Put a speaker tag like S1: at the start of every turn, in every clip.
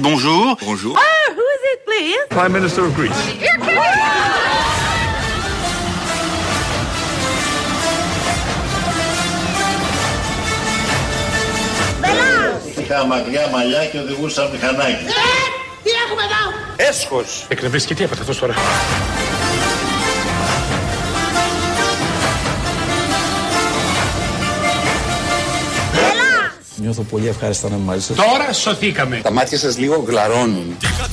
S1: Bonjour.
S2: Bonjour.
S3: Oh, who is it, please?
S4: Prime Minister of Greece.
S5: Είχα μακριά μαλλιά και οδηγούσα μηχανάκι.
S3: Τι έχουμε εδώ;
S4: Έσχος. Εκνευρίσει και τι έπαθε αυτός τώρα;
S6: Νιώθω πολύ ευχάριστα να είμαι μαζί σας.
S4: Τώρα σωθήκαμε.
S2: Τα μάτια σας λίγο γλαρώνουν.
S3: Έλα,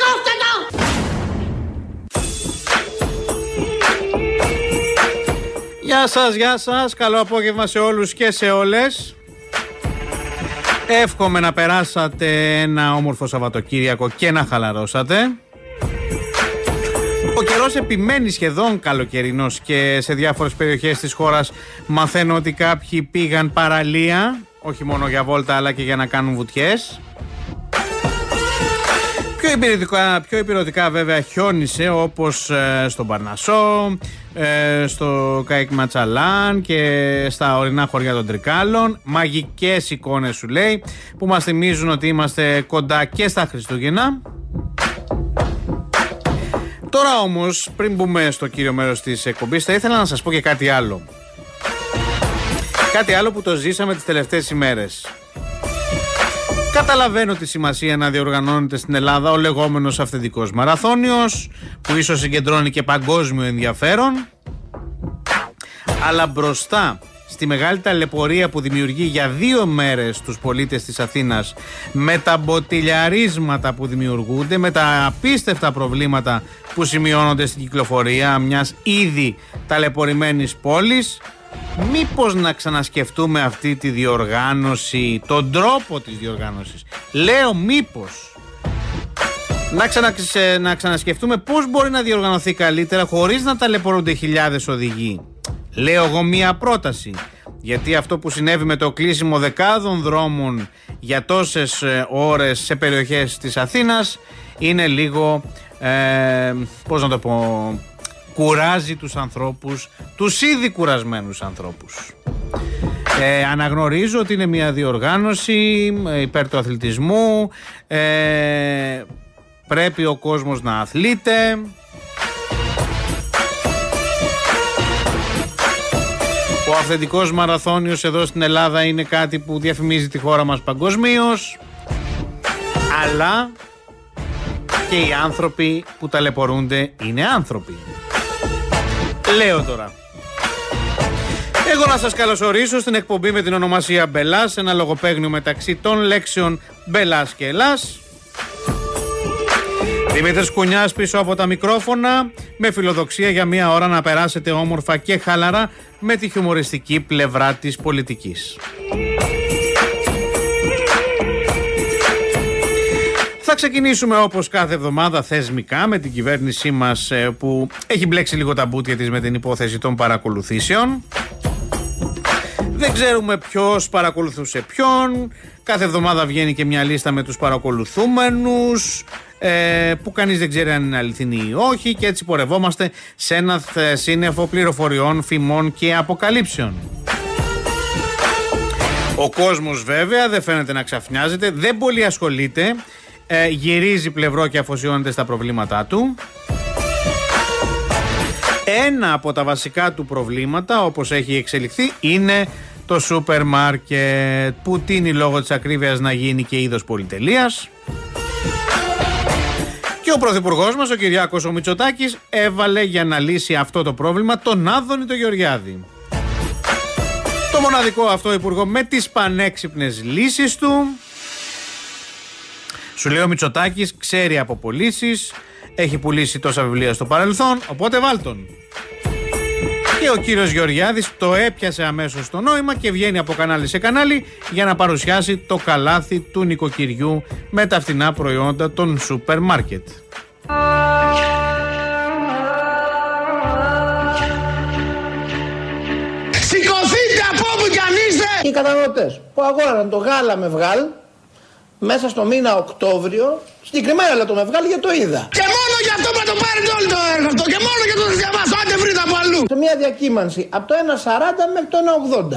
S3: κόφτε το!
S7: Γεια σας, γεια σας. Καλό απόγευμα σε όλους και σε όλες. Εύχομαι να περάσατε ένα όμορφο Σαββατοκύριακο και να χαλαρώσατε. Ο καιρός επιμένει σχεδόν καλοκαιρινός και σε διάφορες περιοχές της χώρας μαθαίνω ότι κάποιοι πήγαν παραλία, όχι μόνο για βόλτα αλλά και για να κάνουν βουτιές. Πιο υπηρετικά, πιο υπηρετικά βέβαια χιόνισε όπως ε, στον Παρνασό, ε, στο Καϊκ Ματσαλάν και στα ορεινά χωριά των Τρικάλων. Μαγικές εικόνες σου λέει που μας θυμίζουν ότι είμαστε κοντά και στα Χριστούγεννα. Τώρα όμως, πριν μπούμε στο κύριο μέρος της εκπομπής, θα ήθελα να σας πω και κάτι άλλο. Κάτι άλλο που το ζήσαμε τις τελευταίες ημέρες. Καταλαβαίνω τη σημασία να διοργανώνεται στην Ελλάδα ο λεγόμενος αυθεντικός μαραθώνιος, που ίσως συγκεντρώνει και παγκόσμιο ενδιαφέρον, αλλά μπροστά στη μεγάλη ταλαιπωρία που δημιουργεί για δύο μέρες τους πολίτες της Αθήνας με τα μποτιλιαρίσματα που δημιουργούνται, με τα απίστευτα προβλήματα που σημειώνονται στην κυκλοφορία μιας ήδη ταλαιπωρημένης πόλης μήπως να ξανασκεφτούμε αυτή τη διοργάνωση, τον τρόπο της διοργάνωσης. Λέω μήπως. Να, ξαναξε- να ξανασκεφτούμε πώς μπορεί να διοργανωθεί καλύτερα χωρίς να ταλαιπωρούνται χιλιάδες οδηγοί. Λέω εγώ μία πρόταση. Γιατί αυτό που συνέβη με το κλείσιμο δεκάδων δρόμων για τόσες ε, ώρες σε περιοχές της Αθήνας είναι λίγο, ε, πώς να το πω, κουράζει τους ανθρώπους, τους ήδη κουρασμένους ανθρώπους. Ε, αναγνωρίζω ότι είναι μια διοργάνωση ε, υπέρ του αθλητισμού, ε, πρέπει ο κόσμος να αθλείται, Ο αυθεντικός μαραθώνιος εδώ στην Ελλάδα είναι κάτι που διαφημίζει τη χώρα μας παγκοσμίως. Αλλά και οι άνθρωποι που ταλαιπωρούνται είναι άνθρωποι. Λέω τώρα. Εγώ να σας καλωσορίσω στην εκπομπή με την ονομασία Μπελάς, ένα λογοπαίγνιο μεταξύ των λέξεων Μπελάς και Ελλάς. Δημήτρης Κουνιάς πίσω από τα μικρόφωνα, με φιλοδοξία για μία ώρα να περάσετε όμορφα και χαλαρά με τη χιουμοριστική πλευρά της πολιτικής. Θα ξεκινήσουμε όπως κάθε εβδομάδα θεσμικά με την κυβέρνησή μας ε, που έχει μπλέξει λίγο τα μπούτια της με την υπόθεση των παρακολουθήσεων. Δεν ξέρουμε ποιος παρακολουθούσε ποιον. Κάθε εβδομάδα βγαίνει και μια λίστα με τους παρακολουθούμενους ε, που κανείς δεν ξέρει αν είναι αληθινή ή όχι και έτσι πορευόμαστε σε ένα θε- σύννεφο πληροφοριών, φημών και αποκαλύψεων. Ο κόσμος βέβαια δεν φαίνεται να ξαφνιάζεται, δεν πολύ ασχολείται, ε, γυρίζει πλευρό και αφοσιώνεται στα προβλήματά του. Ένα από τα βασικά του προβλήματα, όπως έχει εξελιχθεί, είναι το σούπερ μάρκετ που τίνει λόγω της ακρίβειας να γίνει και είδος πολυτελείας. Και ο Πρωθυπουργός μας, ο Κυριάκος ο Μητσοτάκης, έβαλε για να λύσει αυτό το πρόβλημα τον Άδωνη το Γεωργιάδη. Το μοναδικό αυτό υπουργό με τις πανέξυπνες λύσεις του. Σου λέει ο Μητσοτάκης, ξέρει από πωλήσεις, έχει πουλήσει τόσα βιβλία στο παρελθόν, οπότε βάλ τον. Και ο κύριος Γεωργιάδης το έπιασε αμέσως το νόημα και βγαίνει από κανάλι σε κανάλι για να παρουσιάσει το καλάθι του νοικοκυριού με τα φθηνά προϊόντα των σούπερ μάρκετ.
S8: Σηκωθείτε από όπου κι αν είστε!
S9: Οι καταναλωτές που αγόραν το γάλα με βγάλ μέσα στο μήνα Οκτώβριο, συγκεκριμένα αλλά το με βγάλ για το είδα.
S8: Και μόνο για αυτό πρέπει το πάρετε όλο το έργο αυτό και μόνο για το διαβάσω. Άντε βρείτε από αλλού.
S9: Σε μια διακύμανση από το 1,40 μέχρι το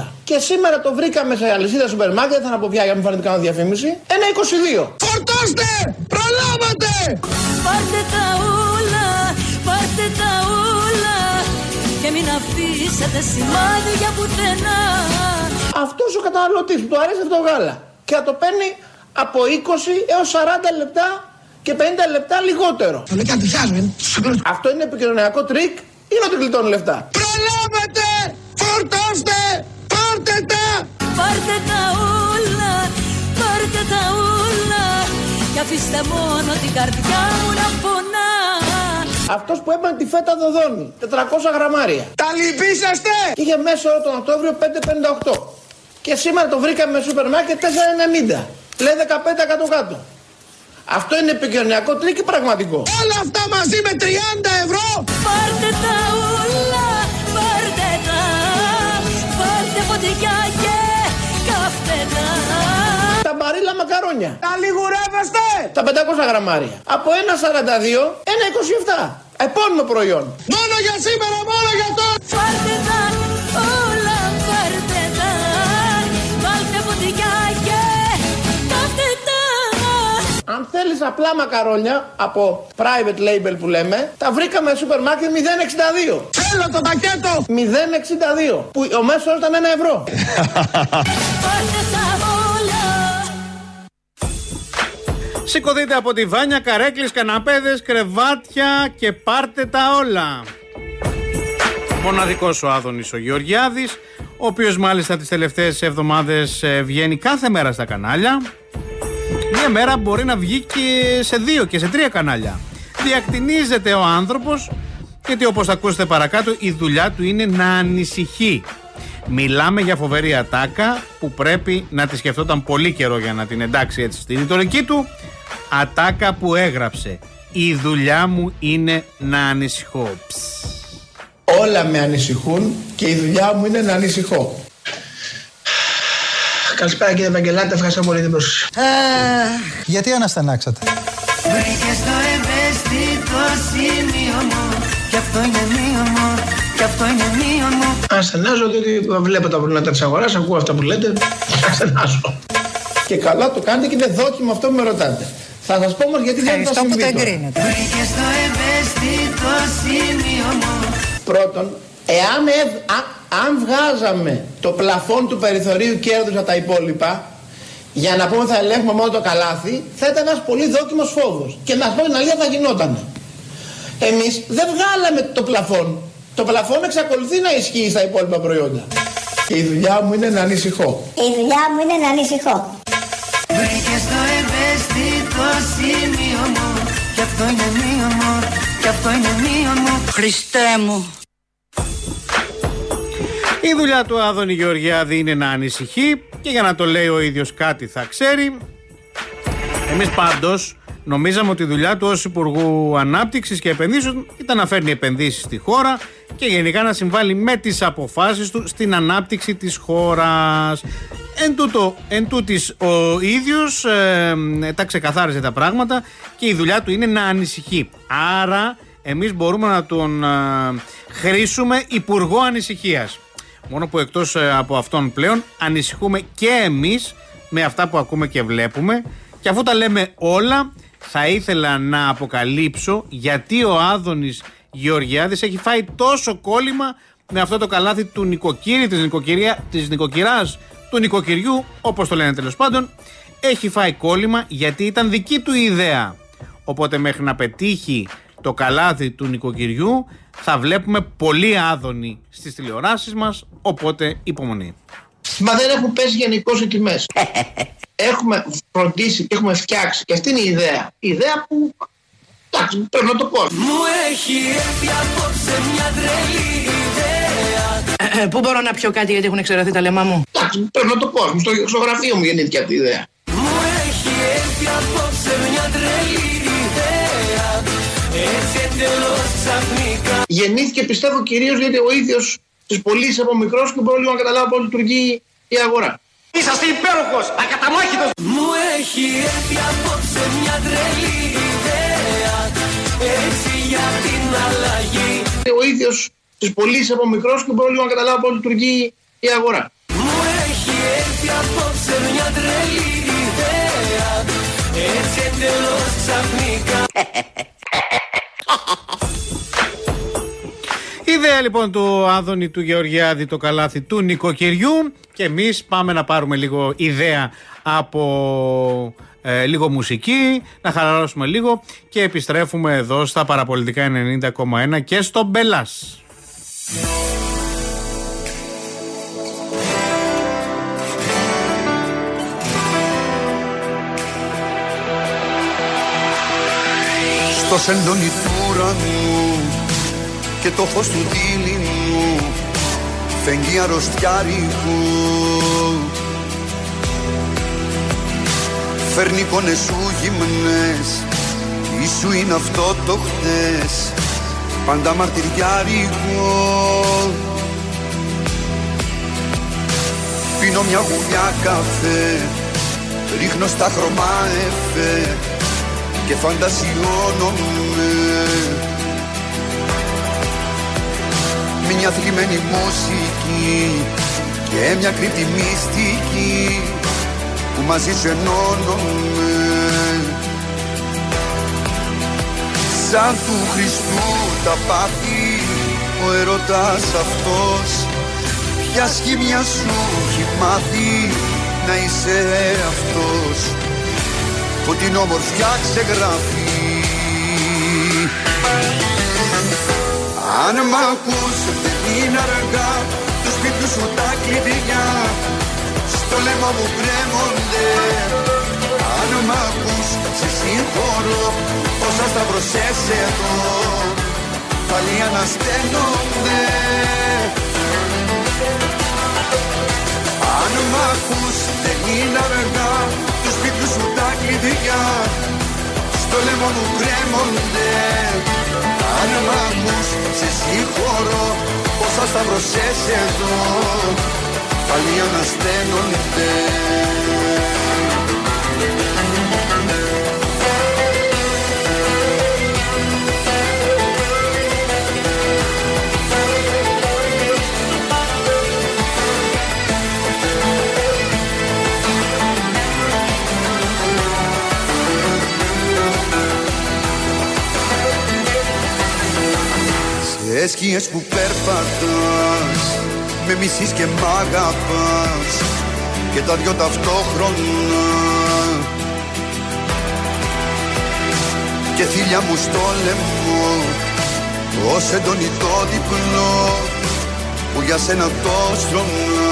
S9: 1,80. Και σήμερα το βρήκαμε σε αλυσίδα σούπερ μάρκετ, δεν θα πω πια για να μην φανεί κάνω διαφήμιση, 1,22.
S8: Φορτώστε! Προλάβατε!
S1: Πάρτε τα όλα, πάρτε τα όλα και μην αφήσετε σημάδια πουθενά.
S9: Αυτός ο καταναλωτής που του αρέσει αυτό το γάλα και θα το παίρνει από 20 έως 40 λεπτά και 50 λεπτά λιγότερο.
S8: Το λέει κάτι χάζω, ε.
S9: Αυτό είναι επικοινωνιακό τρικ ή να του γλιτώνει λεφτά;
S8: Προλάβατε! Φορτώστε! Πάρτε τα!
S1: Πάρτε τα όλα, πάρτε τα όλα και αφήστε μόνο την καρδιά μου να πονά.
S9: Αυτός που έπαιρνε τη φέτα Δωδώνη, 400 γραμμάρια.
S8: Τα λυπήσαστε!
S9: Και είχε μέσα όλο τον Οκτώβριο 5,58. Και σήμερα το βρήκαμε στο σούπερ μάρκετ 4,90. Λέει 15 κάτω κάτω. Αυτό είναι επικοινωνιακό τρικ ή πραγματικό.
S8: Όλα αυτά μαζί με 30 ευρώ!
S1: Πάρτε τα όλα, πάρτε τα, πάρτε φωτιά και καυτενά.
S9: Τα μπαρίλα μακαρόνια.
S8: Τα λιγουρεύεστε!
S9: Τα 500 γραμμάρια. Από 1,42, 1,27. Επόμενο προϊόν.
S8: Μόνο για σήμερα, μόνο για τώρα!
S1: Πάρτε τα όλα,
S9: Αν θέλεις απλά μακαρόνια από private label που λέμε, τα βρήκαμε στο σούπερ μάρκετ 0,62.
S8: Θέλω το πακέτο!
S9: 0,62. Που ο μέσος όρος ήταν 1 ευρώ.
S1: Πάρτε τα όλα.
S7: Σηκωθείτε από τη βάνια, καρέκλες, καναπέδες, κρεβάτια και πάρτε τα όλα. Μοναδικός ο Άδωνης ο Γεωργιάδης, ο οποίος μάλιστα τις τελευταίες εβδομάδες ε, βγαίνει κάθε μέρα στα κανάλια. Μία μέρα μπορεί να βγει και σε δύο και σε τρία κανάλια. Διακτηνίζεται ο άνθρωπος, γιατί όπως θα ακούσετε παρακάτω η δουλειά του είναι να ανησυχεί. Μιλάμε για φοβερή ατάκα που πρέπει να τη σκεφτόταν πολύ καιρό για να την εντάξει έτσι στη ρητορική του. Ατάκα που έγραψε. Η δουλειά μου είναι να ανησυχώ. Ψ.
S9: Όλα με ανησυχούν και η δουλειά μου είναι να ανησυχώ.
S8: Καλησπέρα κύριε Ευαγγελάτη, ευχαριστώ πολύ την πρόσκληση.
S6: Γιατί αναστενάξατε;
S1: Βρήκες το ευαίσθητο σημείο μου Κι αυτό είναι μείον μου Κι αυτό είναι μείον μου
S9: Ασθενάζω διότι βλέπω τα προβλήματα της αγοράς, ακούω αυτά που λέτε. Ασθενάζω. Και καλά το κάνετε και είναι δόκιμο αυτό που με ρωτάτε. Θα σας πω όμως γιατί δεν θα συμβεί τώρα.
S1: Βρήκες το ευαίσθητο σημείο μου
S9: Πρώτον, εάν ευ- α- αν βγάζαμε το πλαφόν του περιθωρίου κέρδους από τα υπόλοιπα, για να πούμε θα ελέγχουμε μόνο το καλάθι, θα ήταν ένας πολύ δόκιμος φόβος. Και να σου πω την αλήθεια θα γινόταν. Εμείς δεν βγάλαμε το πλαφόν. Το πλαφόν εξακολουθεί να ισχύει στα υπόλοιπα προϊόντα. Και η δουλειά μου είναι να ανησυχώ.
S10: Η δουλειά μου είναι να ανησυχώ.
S1: Βρήκες το ευαίσθητο σημείο μου Κι αυτό είναι μείον μου Κι αυτό είναι μείον μου Χριστέ μου
S7: Η δουλειά του Άδωνη Γεωργιάδη είναι να ανησυχεί και για να το λέει ο ίδιος κάτι θα ξέρει. Εμείς πάντως νομίζαμε ότι η δουλειά του ως Υπουργού Ανάπτυξης και Επενδύσεων ήταν να φέρνει επενδύσεις στη χώρα και γενικά να συμβάλλει με τις αποφάσεις του στην ανάπτυξη της χώρας. Εν, τούτο, εν τούτης ο ίδιος ε, τα ξεκαθάριζε τα πράγματα και η δουλειά του είναι να ανησυχεί. Άρα εμείς μπορούμε να τον ε, χρήσουμε Υπουργό Ανησυχίας. Μόνο που εκτός ε, από αυτόν πλέον ανησυχούμε και εμείς με αυτά που ακούμε και βλέπουμε και αφού τα λέμε όλα θα ήθελα να αποκαλύψω γιατί ο Άδωνης Γεωργιάδης έχει φάει τόσο κόλλημα με αυτό το καλάθι του νοικοκύρη, της, νοικοκυριά, της νοικοκυράς, του νοικοκυριού, όπως το λένε τέλος πάντων, έχει φάει κόλλημα γιατί ήταν δική του η ιδέα. Οπότε μέχρι να πετύχει το καλάθι του νοικοκυριού θα βλέπουμε πολύ άδωνη στις τηλεοράσεις μας, οπότε υπομονή.
S9: Μα δεν έχουν πέσει γενικώς οι τιμές. έχουμε φροντίσει και έχουμε φτιάξει, και αυτή είναι η ιδέα. Η ιδέα που. Εντάξει, πρέπει να το πω.
S1: Μου έχει έρθει απόψε μια τρελή ιδέα
S3: Πού μπορώ να πιω κάτι γιατί έχουν εξαιρεθεί τα λεμά μου;
S9: Εντάξει, πρέπει να το πω. Στο, στο γραφείο μου γεννήθηκε αυτή η ιδέα.
S1: Μου έχει έρθει
S9: Γεννήθηκε πιστεύω κυρίως γιατί ο ίδιος τι πωλήσει από μικρός και μπορεί λίγο να καταλάβει πώς λειτουργεί η αγορά.
S8: Είσαστε υπέροχος, ακαταμάχητος.
S1: Μου έχει έρθει απόψε μια τρελή ιδέα Έτσι για
S5: τις πωλήσει από μικρός και μπορώ λίγο να καταλάβω πώς λειτουργεί η αγορά.
S1: Μου έχει έρθει απόψε μια τρελή ιδέα Έτσι εντελώς ξαφνικά
S7: Ιδέα λοιπόν του Άδωνη του Γεωργιάδη το καλάθι του νοικοκυριού και εμείς πάμε να πάρουμε λίγο ιδέα από ε, λίγο μουσική, να χαλαρώσουμε λίγο και επιστρέφουμε εδώ στα παραπολιτικά 90,1 και στο Μπελάς.
S11: Στο σεντόνι του ουρανού και το φως του δίληνου φεγγεί αρρωστιάρικου Φέρνει εικόνες σου γυμνές Τι σου είναι αυτό το χτες Πάντα μαρτυριάρικο Πίνω μια γουλιά καφέ Ρίχνω στα χρώμα εφέ Και φαντασιώνομαι Μια θλιμμένη μουσική Και μια κρύπτη μυστική που μαζί σου ενώνομαι Σαν του Χριστού τα πάθη ο ερωτάς αυτός Ποια σχήμια σου έχει μάθει να είσαι αυτός που την όμορφιά ξεγράφει. Αν μ' ακούς δεν είναι αργά. Του σπίτι σου τα κλειδιά. Στο λαιμό μου κρέμονται. Αν μ' ακούς σε συγχωρώ. Όσα σταυρωσές εδώ Πάλι ανασταίνονται. Αν μ' ακούς δεν είναι αργά. Του σπίτι σου τα κλειδιά. Στο λαιμό μου κρέμονται. Αν μ' ακούς σε συγχωρώ Όσα σταυρωσές εδώ. Πάλι ανασταίνονται σκιές που περπατάς με μισείς και μ' αγαπάς και τα δυο ταυτόχρονα. Και θύλια μου στο λαιμό ως έντονη το διπλό που για σένα το στρώνα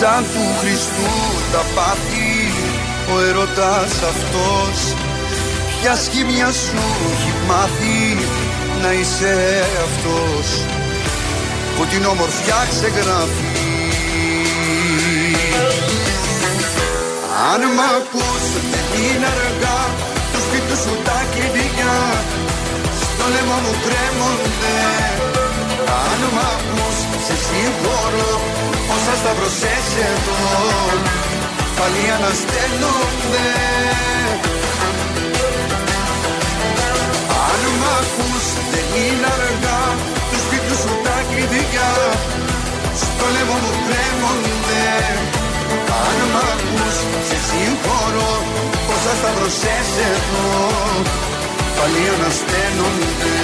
S11: σαν του Χριστού τα πάθη ο ερωτάς αυτός ποια σχήμια σου έχει μάθει να είσαι αυτός που την όμορφιά ξεγράφει. Αν μ' ακούς δεν είναι αργά του σπίτι σου τα κλειδιά στο λαιμό μου κρέμονται. Αν μ' ακούς σε συγχωρώ όσα σταυρωσές εδώ πάλι ανασταίνονται ακούς δεν είναι αργά. Του σπίτι σου τα κλειδιά. Στο λαιμό μου κρέμονται Αν μ' ακούς σε συγχωρώ. Πόσα σταυρωσές εδώ πάλι ανασταίνονται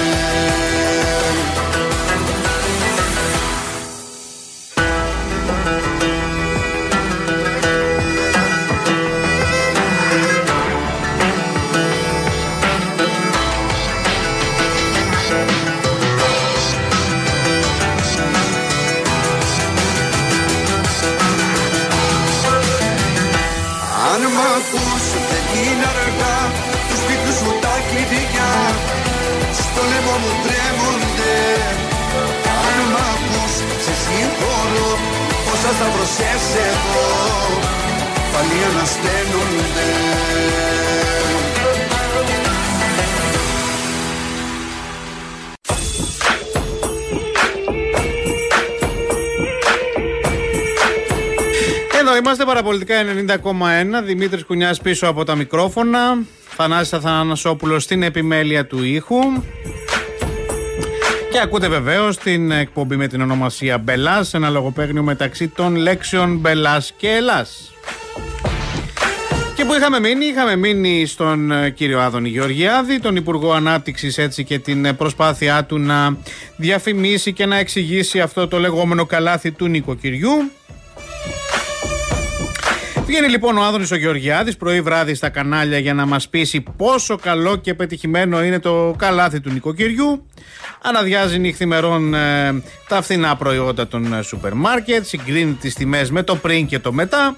S11: ακούς δεν είναι αργά. Τους σπίτι σου τα κλειδιά. Στο λαιμό μου τρέμονται. Αν μ' ακούς σε συγχωρώ. Όσα σταυρωσές εδώ πάλι ανασταίνονται
S7: είμαστε παραπολιτικά 90,1. Δημήτρης Κουνιάς πίσω από τα μικρόφωνα. Θανάσης Αθανασόπουλος στην επιμέλεια του ήχου. Και ακούτε βεβαίως την εκπομπή με την ονομασία Μπελάς, ένα λογοπαίγνιο μεταξύ των λέξεων Μπελάς και Ελλάς. Και που είχαμε μείνει, είχαμε μείνει στον ε, κύριο Άδωνη Γεωργιάδη, τον Υπουργό Ανάπτυξης έτσι και την ε, προσπάθειά του να διαφημίσει και να εξηγήσει αυτό το λεγόμενο καλάθι του νοικοκυριού. Βγαίνει λοιπόν ο Άδωνης ο Γεωργιάδης πρωί βράδυ στα κανάλια για να μας πείσει πόσο καλό και πετυχημένο είναι το καλάθι του νοικοκυριού. Αναδιάζει νυχθημερών ε, τα φθηνά προϊόντα των ε, σούπερ μάρκετ, συγκρίνει τις τιμές με το πριν και το μετά.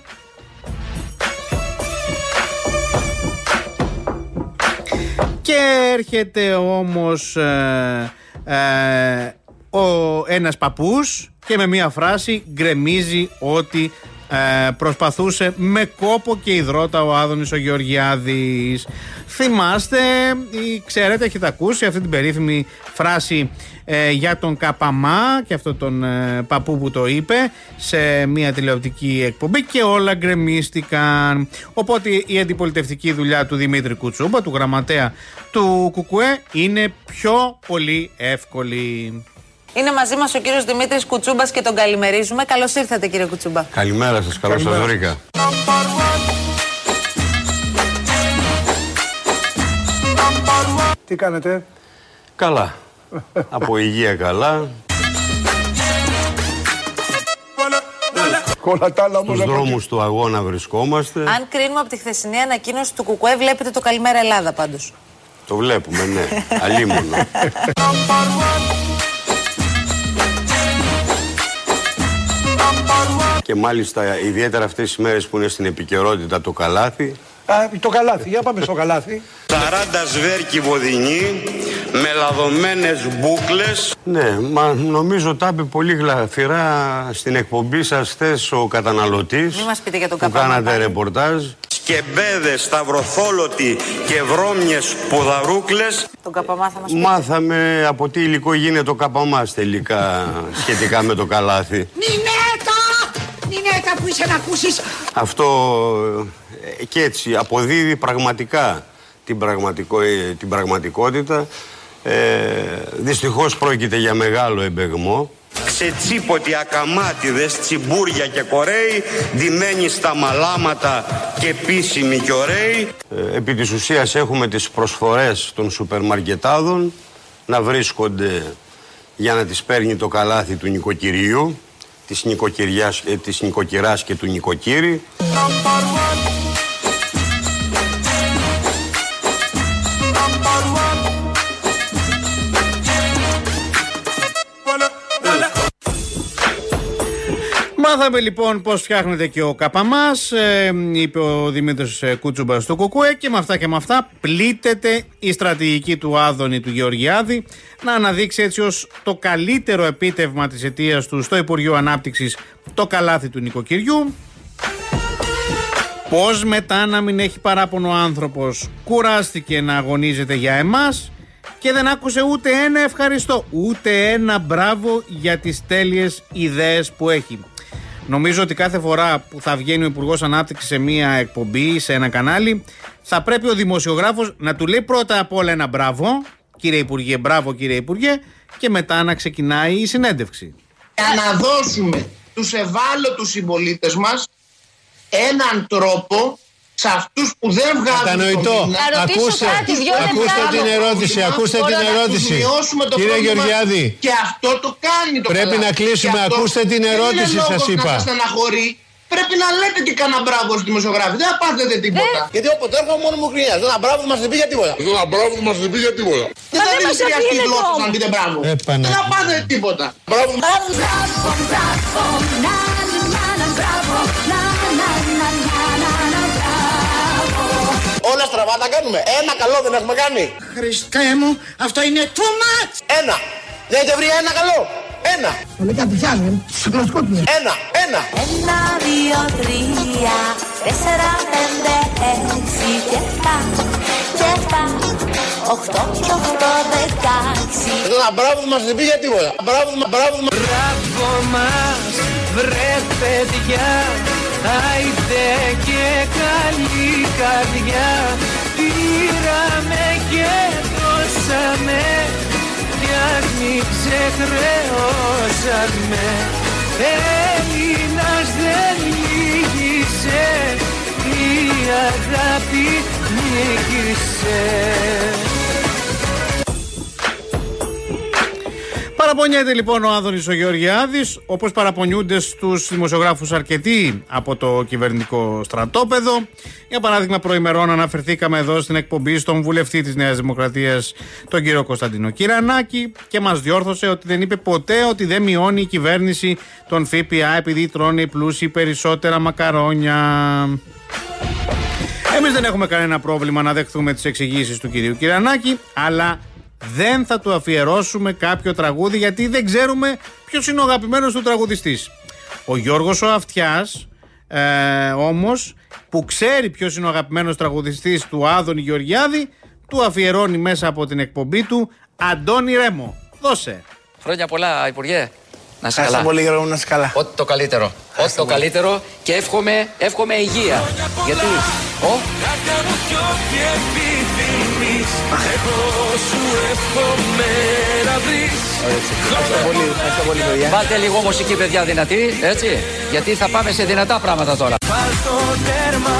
S7: Και έρχεται όμως ε, ε, ο, ένας παππούς και με μία φράση γκρεμίζει ότι ε, προσπαθούσε με κόπο και υδρότα ο Άδωνης ο Γεωργιάδης. Θυμάστε, ή ξέρετε, έχετε ακούσει αυτή την περίφημη φράση ε, για τον Καπαμά και αυτό τον ε, παππού που το είπε σε μια τηλεοπτική εκπομπή και όλα γκρεμίστηκαν. Οπότε η αντιπολιτευτική δουλειά του Δημήτρη Κουτσούμπα, του γραμματέα του Κουκουέ, είναι πιο πολύ εύκολη.
S12: Είναι μαζί μας ο κύριος Δημήτρης Κουτσούμπας και τον καλημερίζουμε. Καλώς ήρθατε, κύριε Κουτσούμπα.
S13: Καλημέρα σας, καλώς σας βρήκα.
S6: Τι κάνετε;
S13: Καλά. Από υγεία καλά.
S6: Όλα τα άλλα όμως
S13: Στους
S6: από
S13: δρόμους του αγώνα βρισκόμαστε.
S12: Αν κρίνουμε από τη χθεσινή ανακοίνωση του Κουκουέ, βλέπετε το Καλημέρα Ελλάδα πάντως.
S13: Το βλέπουμε, ναι. Αλίμονο. Και μάλιστα ιδιαίτερα αυτές τις μέρες που είναι στην επικαιρότητα το καλάθι
S6: Α, το καλάθι. Για πάμε στο καλάθι.
S14: 40 σβέρκι βοδινή με λαδωμένες μπούκλες
S13: Ναι, μα νομίζω τα είπε πολύ γλαφυρά στην εκπομπή σας χθε ο καταναλωτής
S12: Μην μας πείτε για τον
S13: που
S12: Καπαμά.
S13: κάνατε
S12: πάλι.
S13: ρεπορτάζ
S14: σκεμπέδες, σταυροθόλωτοι και βρώμιες ποδαρούκλες
S12: Τον Καπαμά θα μα πείτε.
S13: Μάθαμε από τι υλικό γίνεται ο καπαμάς τελικά σχετικά με το καλάθι.
S8: Νινέτα! Νινέτα που είσαι να ακούσεις
S13: Αυτό ε, και έτσι αποδίδει πραγματικά την, πραγματικό, ε, την πραγματικότητα. Ε, δυστυχώς πρόκειται για μεγάλο εμπεγμό.
S14: ξετσίποτοι ακαμάτιδες, τσιμπούρια και κορέοι ντυμένοι στα μαλάματα και επίσημοι και ωραίοι
S13: Ε, επί της ουσίας έχουμε τις προσφορές των σούπερ μαρκετάδων να βρίσκονται για να τις παίρνει το καλάθι του νοικοκυριού, της, νοικοκυριάς, ε, της νοικοκυράς και του νοικοκύρη.
S7: Μάθαμε λοιπόν πώς φτιάχνεται και ο Καπαμάς, ε, είπε ο Δημήτρης Κούτσουμπας στο Κουκουέ, και με αυτά και με αυτά πλήττεται η στρατηγική του Άδωνη του Γεωργιάδη να αναδείξει έτσι ως το καλύτερο επίτευγμα της αιτίας του στο Υπουργείο Ανάπτυξης το καλάθι του νοικοκυριού. Πώς μετά να μην έχει παράπονο ο άνθρωπος, κουράστηκε να αγωνίζεται για εμάς και δεν άκουσε ούτε ένα ευχαριστώ, ούτε ένα μπράβο για τις τέλειες ιδέες που έχει. Νομίζω ότι κάθε φορά που θα βγαίνει ο Υπουργός Ανάπτυξης σε μία εκπομπή, σε ένα κανάλι, θα πρέπει ο δημοσιογράφος να του λέει πρώτα απ' όλα ένα μπράβο, κύριε Υπουργέ, μπράβο κύριε Υπουργέ, και μετά να ξεκινάει η συνέντευξη.
S9: Για να δώσουμε τους ευάλωτους συμπολίτες μας έναν τρόπο σε αυτούς που δεν βγάζουν
S6: Κατανοητό.
S9: το μήνα,
S12: Να ρωτήσω
S6: Ακούστε,
S12: κάτι, δυο
S6: ακούστε
S12: λεπτά.
S6: την ερώτηση, ακούστε την
S9: τώρα να τους
S6: ερώτηση.
S9: μειώσουμε το
S6: Κύριε
S9: πρόβλημα.
S6: Γεωργιάδη,
S9: Και αυτό το κάνει το
S6: Πρέπει
S9: καλάθι.
S6: να κλείσουμε.
S9: Και αυτό
S6: Ακούστε την
S9: δεν
S6: ερώτηση,
S9: είναι
S6: σας
S9: λόγος
S6: είπα.
S9: να σας στεναχωρεί. Πρέπει να λέτε και κανένα μπράβο στους δημοσιογράφοι. Δεν θα πάθετε τίποτα. Γιατί όποτε έρχομαι μόνο μου κρίνιαζε. Ένα μπράβο μας δεν πει για τίποτα.
S8: Ένα μπράβο μας δεν πει για τίποτα
S9: Δεν θα
S12: δεν
S9: δίνει
S12: μας
S9: χρειαστεί
S12: αφήνετε
S9: γλώσσα
S12: όμως.
S9: να πείτε μπράβο.
S6: Ε, Παναγία.
S9: Δεν θα πάθετε τίποτα. Μπράβο. Όλα στραβά τα κάνουμε. Ένα καλό δεν έχουμε κάνει.
S8: Χριστέ μου, αυτό είναι too much
S9: Ένα. Δεν έχετε βρει ένα καλό. Ένα.
S8: Το λέει κάτι πιάνει, ψυχροσικό του
S9: Ένα. Ένα.
S15: Ένα, δύο, τρία, τέσσερα, πέντε, έξι και εφτά και εφτά, οχτώ και οχτώ, δεκάξι.
S9: Ένα μπράβο μας δεν πει για τίποτα. Μπράβο μας, μπράβο μας.
S1: Μπράβο μας βρε παιδιά Άιντε και καλή καρδιά. Πήραμε και δώσαμε. Και
S16: φτιάχνει ξεχρεώσαμε. Έλληνας δεν λύγησε. Η αγάπη νίκησε
S7: Παραπονιέται λοιπόν ο Άδωνης ο Γεωργιάδης όπως παραπονιούνται στους δημοσιογράφους αρκετοί από το κυβερνητικό στρατόπεδο. Για παράδειγμα προημερών αναφερθήκαμε εδώ στην εκπομπή στον βουλευτή της Νέας Δημοκρατίας τον κύριο Κωνσταντίνο Κυρανάκη και μας διόρθωσε ότι δεν είπε ποτέ ότι δεν μειώνει η κυβέρνηση τον ΦΠΑ επειδή τρώνε οι πλούσιοι περισσότερα μακαρόνια. Εμείς δεν έχουμε κανένα πρόβλημα να δεχθούμε τις εξηγήσεις του κυρίου Κυρανάκη, αλλά δεν θα του αφιερώσουμε κάποιο τραγούδι γιατί δεν ξέρουμε ποιος είναι ο αγαπημένος του τραγουδιστής. Ο Γιώργος ο Αυτιάς ε, όμως που ξέρει ποιος είναι ο αγαπημένος τραγουδιστής του Άδωνη Γεωργιάδη του αφιερώνει μέσα από την εκπομπή του Αντώνη Ρέμο. Δώσε.
S17: Χρόνια πολλά, Υπουργέ. Να είσαι
S9: Ευχαριστώ
S17: καλά.
S9: πολύ, Γιώργο, να είσαι καλά.
S17: Ό,τι το καλύτερο. Ό,τι το καλύτερο και εύχομαι, εύχομαι υγεία. Γιατί. Ο,
S16: Καρδιά μου κι ό,τι επιθυμείς Εγώ σου εύχομαι να βρεις
S9: Ευχαριστώ πολύ, ευχαριστώ πολύ, παιδιά.
S17: βάλτε λίγο μουσική, παιδιά, δυνατή. Έτσι. Γιατί θα πάμε σε δυνατά πράγματα τώρα.
S16: Βάλ το τέρμα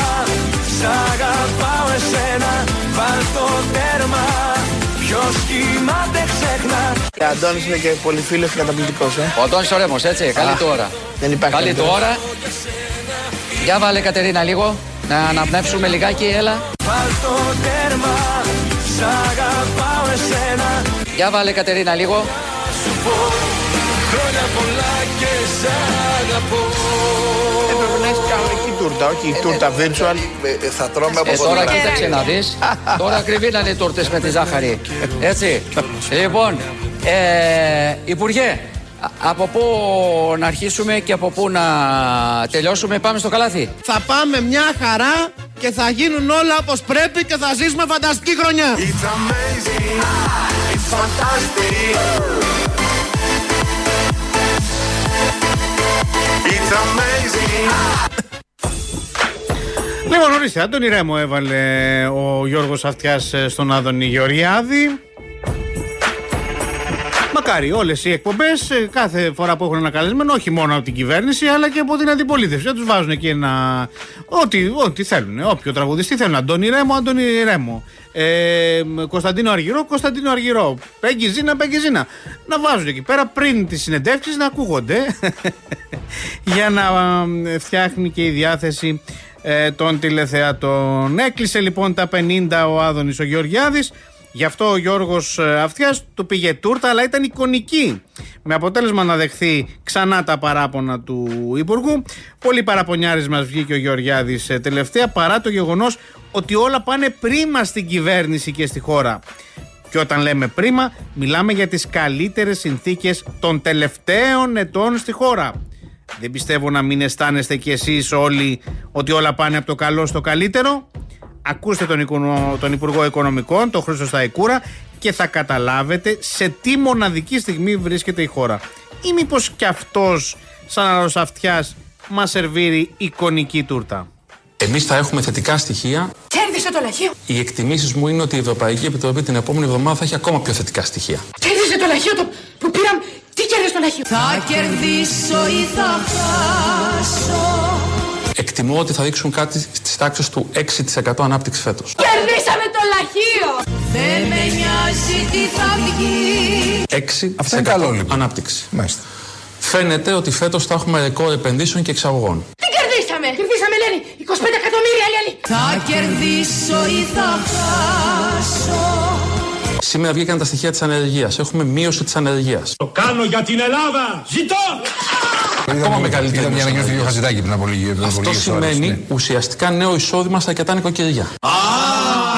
S16: Σ' αγαπάω εσένα Βάλ το τέρμα Ποιος κοιμάται ξεχνά
S9: Ο Αντώνης είναι και πολύ φίλος και καταπληκτικός, ε.
S17: Ο Αντώνης ο Ρέμος, έτσι. Καλή του ώρα.
S9: Δεν υπάρχει
S17: Καλή του
S9: καλύτερος.
S17: ώρα. Για βάλε, Κατερίνα, λίγο. Να αναπνεύσουμε λιγάκι, έλα.
S16: Βάλ το τέρμα Σ' αγαπάω εσένα
S17: Για βάλε, Κατερίνα, λίγο.
S16: Σου πω Χρόνια πολλά και σ' αγαπώ
S9: Έπρεπε να έχεις κανονική τούρτα, όχι η τούρτα virtual.
S18: Θα τρώμε από
S17: Ε, τώρα
S18: κοντά.
S17: κοίταξε να δεις. τώρα ακριβή να είναι οι τούρτες με τη ζάχαρη. Έτσι. λοιπόν, ε, Υπουργέ, α- από πού να αρχίσουμε και από πού να τελειώσουμε. Πάμε στο καλάθι.
S9: Θα πάμε μια χαρά και θα γίνουν όλα όπως πρέπει και θα ζήσουμε φανταστική χρονιά.
S19: It's amazing, it's fantastic. It's amazing.
S7: Λοιπόν, ορίστε, Αντώνη Ρέμο έβαλε ο Γιώργος Αυτιάς ε, στον Άδωνη Γεωργιάδη. Μακάρι όλες οι εκπομπές, κάθε φορά που έχουν ένα καλεσμένο, όχι μόνο από την κυβέρνηση, αλλά και από την αντιπολίτευση. Δεν τους βάζουν εκεί ένα. Ό,τι, ό,τι θέλουν. Όποιο τραγουδιστή θέλουν. Αντώνη Ρέμο, Αντώνη Ρέμο. Ε, Κωνσταντίνο Αργυρό, Κωνσταντίνο Αργυρό. Πέγγι Ζήνα, Πέγγι Ζήνα. Να βάζουν εκεί πέρα πριν τις συνεντεύξεις να ακούγονται. για να ε, φτιάχνει και η διάθεση ε, των τηλεθεατών. Έκλεισε λοιπόν τα 50 ο Άδωνης ο Γεωργιάδης Γι' αυτό ο Γιώργος ε, Αυτιάς του πήγε τούρτα αλλά ήταν εικονική με αποτέλεσμα να δεχθεί ξανά τα παράπονα του Υπουργού. Πολύ παραπονιάρης μας βγήκε ο Γεωργιάδης ε, τελευταία παρά το γεγονός ότι όλα πάνε πρίμα στην κυβέρνηση και στη χώρα. Και όταν λέμε πρίμα, μιλάμε για τις καλύτερες συνθήκες των τελευταίων ετών στη χώρα. Δεν πιστεύω να μην αισθάνεστε κι εσείς όλοι ότι όλα πάνε από το καλό στο καλύτερο. Ακούστε τον, Οικονο- τον Υπουργό Οικονομικών, τον Χρήστο Σταϊκούρα και θα καταλάβετε σε τι μοναδική στιγμή βρίσκεται η χώρα. Ή μήπως κι αυτός σαν αρρωσαυτιάς μας σερβίρει εικονική τούρτα.
S20: Εμείς θα έχουμε θετικά στοιχεία.
S21: Κέρδισε το λαχείο.
S20: Οι εκτιμήσεις μου είναι ότι η Ευρωπαϊκή Επιτροπή την επόμενη εβδομάδα θα έχει ακόμα πιο θετικά στοιχεία.
S21: Κέρδισε το λαχείο το που πήραμε. Τι κέρδισε το λαχείο.
S15: Θα κερδίσω ή θα χάσω
S20: Εκτιμώ ότι θα δείξουν κάτι στι τάξει του 6% ανάπτυξης φέτος.
S21: Κερδίσαμε το λαχείο.
S15: Δεν με νοιάζει τι θα βγει
S20: 6%
S22: Αυτό είναι καλό, λοιπόν.
S20: ανάπτυξη.
S22: Μάλιστα.
S20: Φαίνεται ότι φέτος θα έχουμε ρεκόρ επενδύσεων και εξαγωγών.
S21: Τι κερδίσαμε. Κερδίσαμε Λένι. 25 εκατομμύρια Λένι.
S15: Θα κερδίσω ή θα χάσω
S20: Σήμερα βγήκαν τα στοιχεία της ανεργίας. Έχουμε μείωση της ανεργίας.
S4: Το κάνω για την Ελλάδα. Ζητώ.
S20: Ακόμα μεγαλύτερη
S22: Ήταν μια
S20: μείωση
S22: ανακοίνωση του
S20: ανεργίας.
S22: Χατζηδάκη πριν από λίγη πριν από
S20: Αυτό
S22: λίγες ώρες,
S20: σημαίνει
S22: ναι.
S20: ουσιαστικά νέο εισόδημα στα αρκετά νοικοκυριά.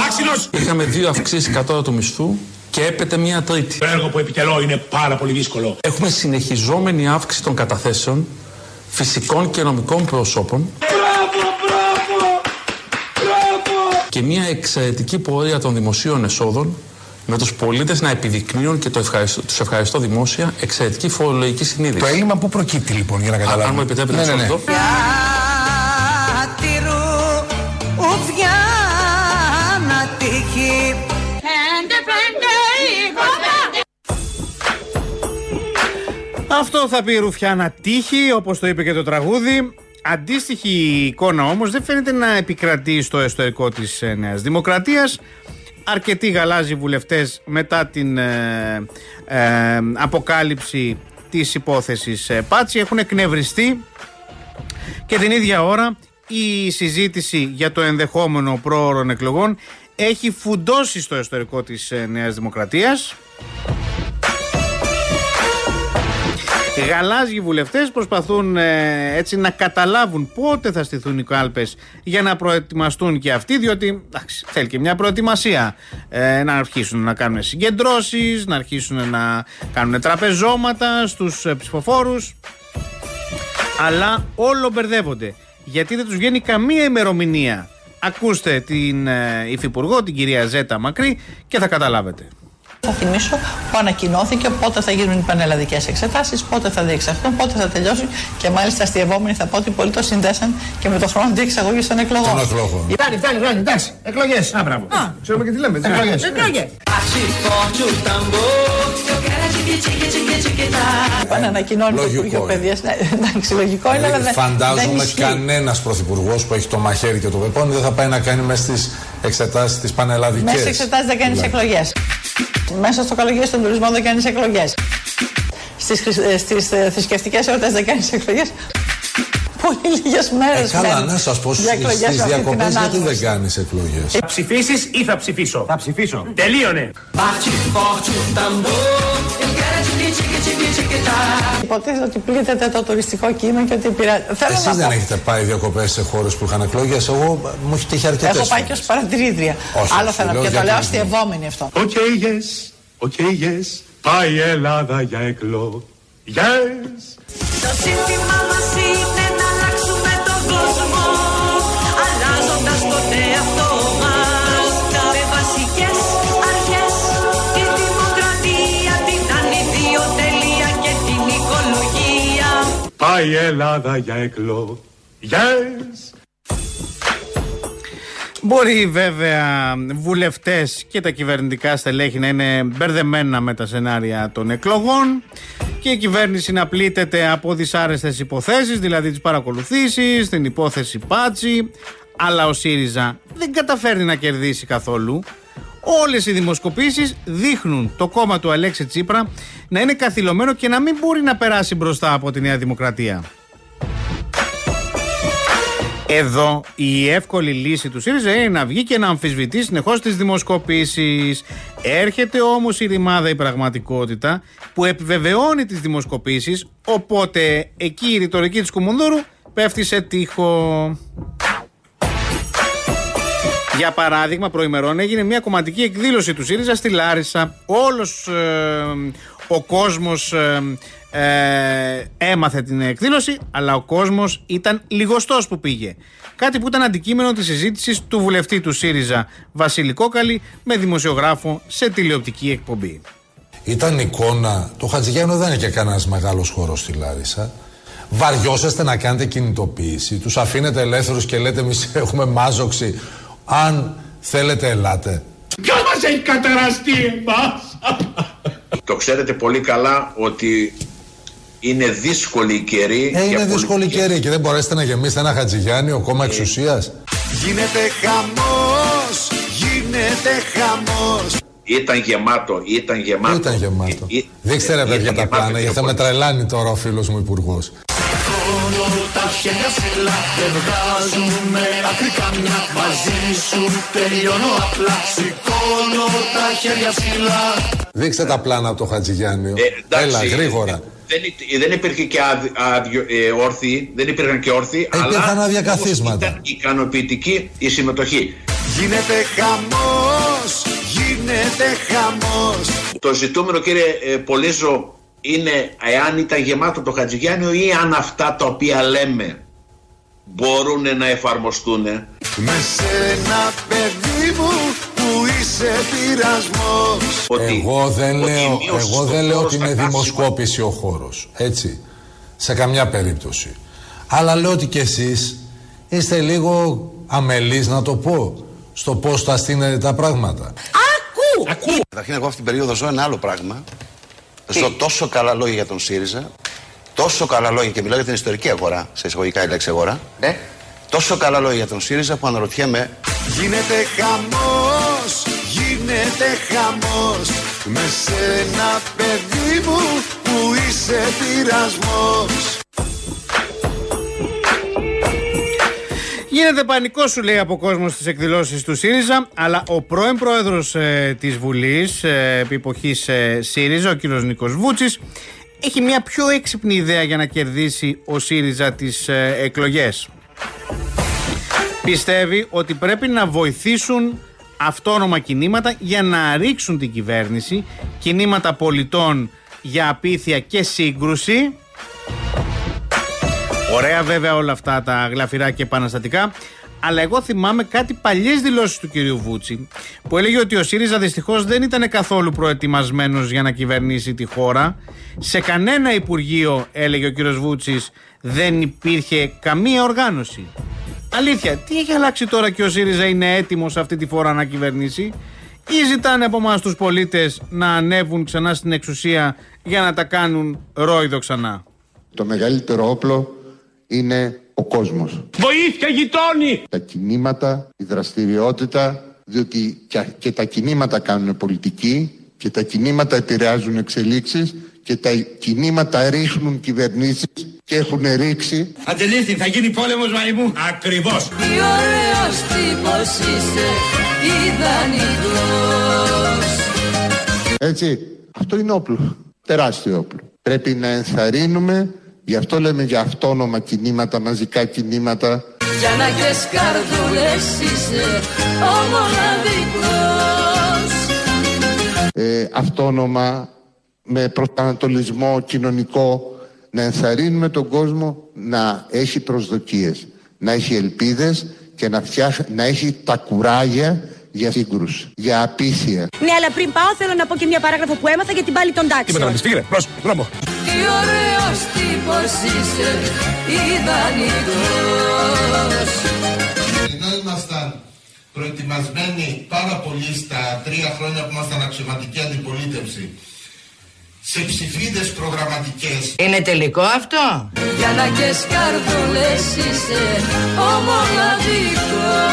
S4: Άξινος.
S20: Είχαμε δύο αυξήσεις κατώτατου του μισθού και έπεται μία τρίτη.
S4: Το έργο που επιτελώ είναι πάρα πολύ δύσκολο.
S20: Έχουμε συνεχιζόμενη αύξηση των καταθέσεων φυσικών και νομικών προσώπων και μια εξαιρετική πορεία των δημοσίων εσόδων με τους πολίτες να επιδεικνύουν και το ευχαριστώ, τους ευχαριστώ δημόσια εξαιρετική φορολογική συνείδηση.
S22: Το έλλειμμα πού προκύπτει λοιπόν για να
S20: Α-
S22: καταλάβουμε.
S20: αν μου επιτρέπετε
S22: Ναι,
S20: να
S22: ναι,
S20: σας
S22: ναι.
S20: το
S15: Τυρού ουδιά να τύχει Πέντε πέντε είκοσι
S7: Αυτό θα πει η Ρουφιάνα τύχη, όπως το είπε και το τραγούδι. Αντίστοιχη εικόνα όμως δεν φαίνεται να επικρατεί στο εσωτερικό της ε, Νέας Δημοκρατίας. Αρκετοί γαλάζιοι βουλευτές μετά την ε, ε, αποκάλυψη της υπόθεσης ε, Πάτσι έχουν εκνευριστεί και την ίδια ώρα η συζήτηση για το ενδεχόμενο πρόωρων εκλογών έχει φουντώσει στο εσωτερικό της ε, Νέας Δημοκρατίας. Γαλάζιοι βουλευτές προσπαθούν ε, έτσι να καταλάβουν πότε θα στηθούν οι κάλπες για να προετοιμαστούν και αυτοί διότι εντάξει, θέλει και μια προετοιμασία ε, να αρχίσουν να κάνουν συγκεντρώσεις, να αρχίσουν να κάνουν τραπεζώματα στους ε, ψηφοφόρους αλλά όλο μπερδεύονται γιατί δεν τους βγαίνει καμία ημερομηνία. Ακούστε την ε, Υφυπουργό, την κυρία Ζέτα Μακρύ και θα καταλάβετε.
S23: Θα θυμίσω που ανακοινώθηκε πότε θα γίνουν οι πανελλαδικές εξετάσεις, πότε θα διεξαχθούν, πότε θα τελειώσουν και μάλιστα αστειευόμενοι θα πω ότι πολλοί το συνδέσαν και με το χρόνο διεξαγωγής των εκλογών.
S22: Των εκλογών.
S23: Φτάνει, φτάνει, φτάνει, εντάξει. Εκλογές.
S4: Α, μπράβο.
S6: Ξέρουμε και τι λέμε, τι εκλογές.
S23: Εκλογές. Πάνε ανακοινώνει το
S22: Λογικό
S23: Υπουργείο
S22: είναι.
S23: Παιδεία. Εντάξει, λογικό είναι, αλλά δεν. δεν
S22: Φαντάζομαι
S23: ισχύει.
S22: κανένας πρωθυπουργός που έχει το μαχαίρι και το πεπόνι δεν θα πάει να κάνει μέσα στις εξετάσεις τις πανελλαδικές.
S23: Μέσα εξετάσεις δεν κάνεις εκλογές. Μέσα στο καλοκαίρι στον τουρισμό δεν κάνεις εκλογές. Στις στις θρησκευτικές εορτές δεν κάνεις εκλογές. Πολύ λίγες μέρες.
S22: Ε, καλά, να σας πω στι διακοπές γιατί δεν κάνεις εκλογές;
S4: Θα ψηφίσεις ή θα ψηφίσω; Θα ψηφίσω. Τελείωνε.
S23: Υποτίθεται ότι πλήττεται το τουριστικό κύμα και ότι πειράζει. Θέλω
S22: Εσείς
S23: να
S22: δεν
S23: πω.
S22: έχετε πάει διακοπές σε χώρες που είχαν εκλογές; Εγώ μου έχει τύχει αρκετές
S23: Έχω πάει και ως παρατηρήτρια.
S22: Όχι,
S23: Άλλο
S22: όχι,
S23: θέλω
S22: λέω
S23: και
S22: για
S23: το λέω
S22: τουρισμό.
S23: αστειευόμενοι αυτό.
S4: OK, yes. OK, yes. Πάει η Ελλάδα για εκλογές.
S15: Το σύνθημα μας
S4: Πάει η Ελλάδα για εκλογές.
S7: Μπορεί βέβαια βουλευτές και τα κυβερνητικά στελέχη να είναι μπερδεμένα με τα σενάρια των εκλογών και η κυβέρνηση να πλήττεται από δυσάρεστες υποθέσεις, δηλαδή τις παρακολουθήσεις, την υπόθεση Πάτσι, αλλά ο ΣΥΡΙΖΑ δεν καταφέρνει να κερδίσει καθόλου. Όλες οι δημοσκοπήσεις δείχνουν το κόμμα του Αλέξη Τσίπρα να είναι καθυλωμένο και να μην μπορεί να περάσει μπροστά από τη Νέα Δημοκρατία. Εδώ η εύκολη λύση του ΣΥΡΙΖΑ είναι να βγει και να αμφισβητεί συνεχώς τις δημοσκοπήσεις. Έρχεται όμως η ρημάδα η πραγματικότητα που επιβεβαιώνει τις δημοσκοπήσεις. Οπότε εκεί η ρητορική της Κουμουνδούρου πέφτει σε τείχο. Για παράδειγμα, προημερών έγινε μια κομματική εκδήλωση του ΣΥΡΙΖΑ στη Λάρισα. Όλος ε, ο κόσμος ε, ε, έμαθε την εκδήλωση, αλλά ο κόσμος ήταν λιγοστός που πήγε. Κάτι που ήταν αντικείμενο της συζήτησης του βουλευτή του ΣΥΡΙΖΑ Βασίλη Κόκαλη με δημοσιογράφο σε τηλεοπτική εκπομπή.
S22: Ήταν εικόνα. Το Χατζηγιάννου δεν είναι και κανένας μεγάλος χώρος στη Λάρισα. Βαριόσαστε να κάνετε κινητοποίηση. Τους αφήνετε ελεύθερους και λέτε εμείς έχουμε μάζοξη. Αν θέλετε, ελάτε.
S4: Ποιος μας έχει καταραστεί εμάς;
S5: Το ξέρετε πολύ καλά ότι είναι δύσκολη η καιρή.
S22: Ε,
S5: για
S22: είναι δύσκολη
S5: πολιτικές-
S22: καιρή και δεν μπορέσετε να γεμίσετε ένα Χατζηγιάννη, ο κόμμα εξουσίας.
S16: Γίνεται χαμός, γίνεται χαμός
S5: Ήταν γεμάτο, ήταν γεμάτο.
S22: Ήταν γεμάτο.
S5: Ε, ε,
S22: Δείξτε ρε
S5: ε,
S22: παιδιά
S5: ήταν
S22: τα
S5: γεμάτο
S22: πλάνα, γιατί θα με
S5: κυριολεκτικά.
S22: τρελάνει τώρα ο φίλος μου υπουργός.
S16: Σηκώνω τα χέρια ψηλά Δεν βγάζουμε άκρη καμιά Μαζί σου τελειώνω απλά Σηκώνω τα χέρια ψηλά
S22: Δείξτε τα πλάνα από το Χατζηγιάννη.
S5: Ε, εντάξει,
S22: Έλα, γρήγορα.
S5: Δεν, υ- δεν υπήρχε και άδει- άδειο- ε, όρθιοι, δεν υπήρχαν και όρθιοι,
S22: Ε, υπήρχαν
S5: αλλά
S22: άδεια
S5: όμως
S22: καθίσματα.
S5: ήταν ικανοποιητική η συμμετοχή.
S16: Γίνεται χαμός, γίνεται χαμός
S5: Το ζητούμενο κύριε ε, Πολύζο είναι εάν ήταν γεμάτο το Χατζηγιάννη ή αν αυτά τα οποία λέμε μπορούν να εφαρμοστούν.
S16: Με σένα παιδί μου που είσαι πειρασμός
S22: Εγώ δεν
S5: ότι
S22: λέω,
S5: η μείωση
S22: εγώ
S5: στο
S22: δεν λέω
S5: χώρος
S22: ότι
S5: στα
S22: είναι
S5: καύσιμα-
S22: δημοσκόπηση ο χώρος. Έτσι. Σε καμιά περίπτωση. Αλλά λέω ότι κι εσείς είστε λίγο αμελείς να το πω στο πώς τα στείνετε τα πράγματα.
S24: Καταρχήν, εγώ αυτή την περίοδο ζω ένα άλλο πράγμα. Ζω τόσο καλά λόγια για τον ΣΥΡΙΖΑ τόσο καλά λόγια και μιλάω για την ιστορική αγορά, σε εισαγωγικά η λέξη αγορά.
S25: Ναι.
S24: Τόσο καλά λόγια για τον ΣΥΡΙΖΑ που αναρωτιέμαι
S16: Γίνεται χαμός, γίνεται χαμός Με σένα παιδί μου που είσαι πειρασμός
S7: Γίνεται πανικό, σου λέει από κόσμος στι εκδηλώσεις του ΣΥΡΙΖΑ, αλλά ο πρώην πρόεδρος ε, της Βουλής, ε, επί εποχής, ε, ΣΥΡΙΖΑ, ο κ. Νίκος Βούτσης, έχει μια πιο έξυπνη ιδέα για να κερδίσει ο ΣΥΡΙΖΑ τις ε, εκλογές. Πιστεύει ότι πρέπει να βοηθήσουν αυτόνομα κινήματα για να ρίξουν την κυβέρνηση, κινήματα πολιτών για απίθεια και σύγκρουση. Ωραία βέβαια όλα αυτά τα γλαφυρά και επαναστατικά. Αλλά εγώ θυμάμαι κάτι παλιές δηλώσεις του κυρίου Βούτσι που έλεγε ότι ο ΣΥΡΙΖΑ δυστυχώς δεν ήταν καθόλου προετοιμασμένος για να κυβερνήσει τη χώρα. Σε κανένα υπουργείο, έλεγε ο κύριος Βούτσης, δεν υπήρχε καμία οργάνωση. Αλήθεια, τι έχει αλλάξει τώρα και ο ΣΥΡΙΖΑ είναι έτοιμος αυτή τη φορά να κυβερνήσει; Ή ζητάνε από εμάς τους πολίτες να ανέβουν ξανά στην εξουσία για να τα κάνουν ρόιδο ξανά;
S26: Το μεγαλύτερο όπλο είναι ο κόσμος.
S8: Βοήθεια γειτόνι!
S26: Τα κινήματα, η δραστηριότητα, διότι και, και τα κινήματα κάνουν πολιτική και τα κινήματα επηρεάζουν εξελίξεις και τα κινήματα ρίχνουν κυβερνήσεις και έχουν ρίξει
S8: Αντελήθη, θα γίνει πόλεμος μαϊμού. Ακριβώς.
S15: Τι ωραίος τύπος είσαι, ιδανικός
S26: Έτσι, αυτό είναι όπλο. Τεράστιο όπλο. Πρέπει να ενθαρρύνουμε, γι' αυτό λέμε για αυτόνομα κινήματα, μαζικά κινήματα.
S15: Για να και καρδούλες είσαι ο μοναδικός
S26: Ε, αυτόνομα, με προσανατολισμό κοινωνικό, να ενθαρρύνουμε τον κόσμο να έχει προσδοκίες, να έχει ελπίδες και να, φτιάχ, να έχει τα κουράγια για σύγκρουση, για απίθεια.
S27: Ναι, αλλά πριν πάω θέλω να πω και μια παράγραφο που έμαθα για την πάλι των τάξεων.
S8: Πήγαινε, πήγαινε, προς, δρόμο.
S15: Τι ωραίος τύπος είσαι, ιδανικός
S28: Ενώ ήμασταν προετοιμασμένοι πάρα πολύ στα τρία χρόνια που ήμασταν αξιωματική αντιπολίτευση σε ψηφίδες προγραμματικές
S29: Είναι τελικό αυτό;
S15: Για να και καρδούλες είσαι ο μοναδικός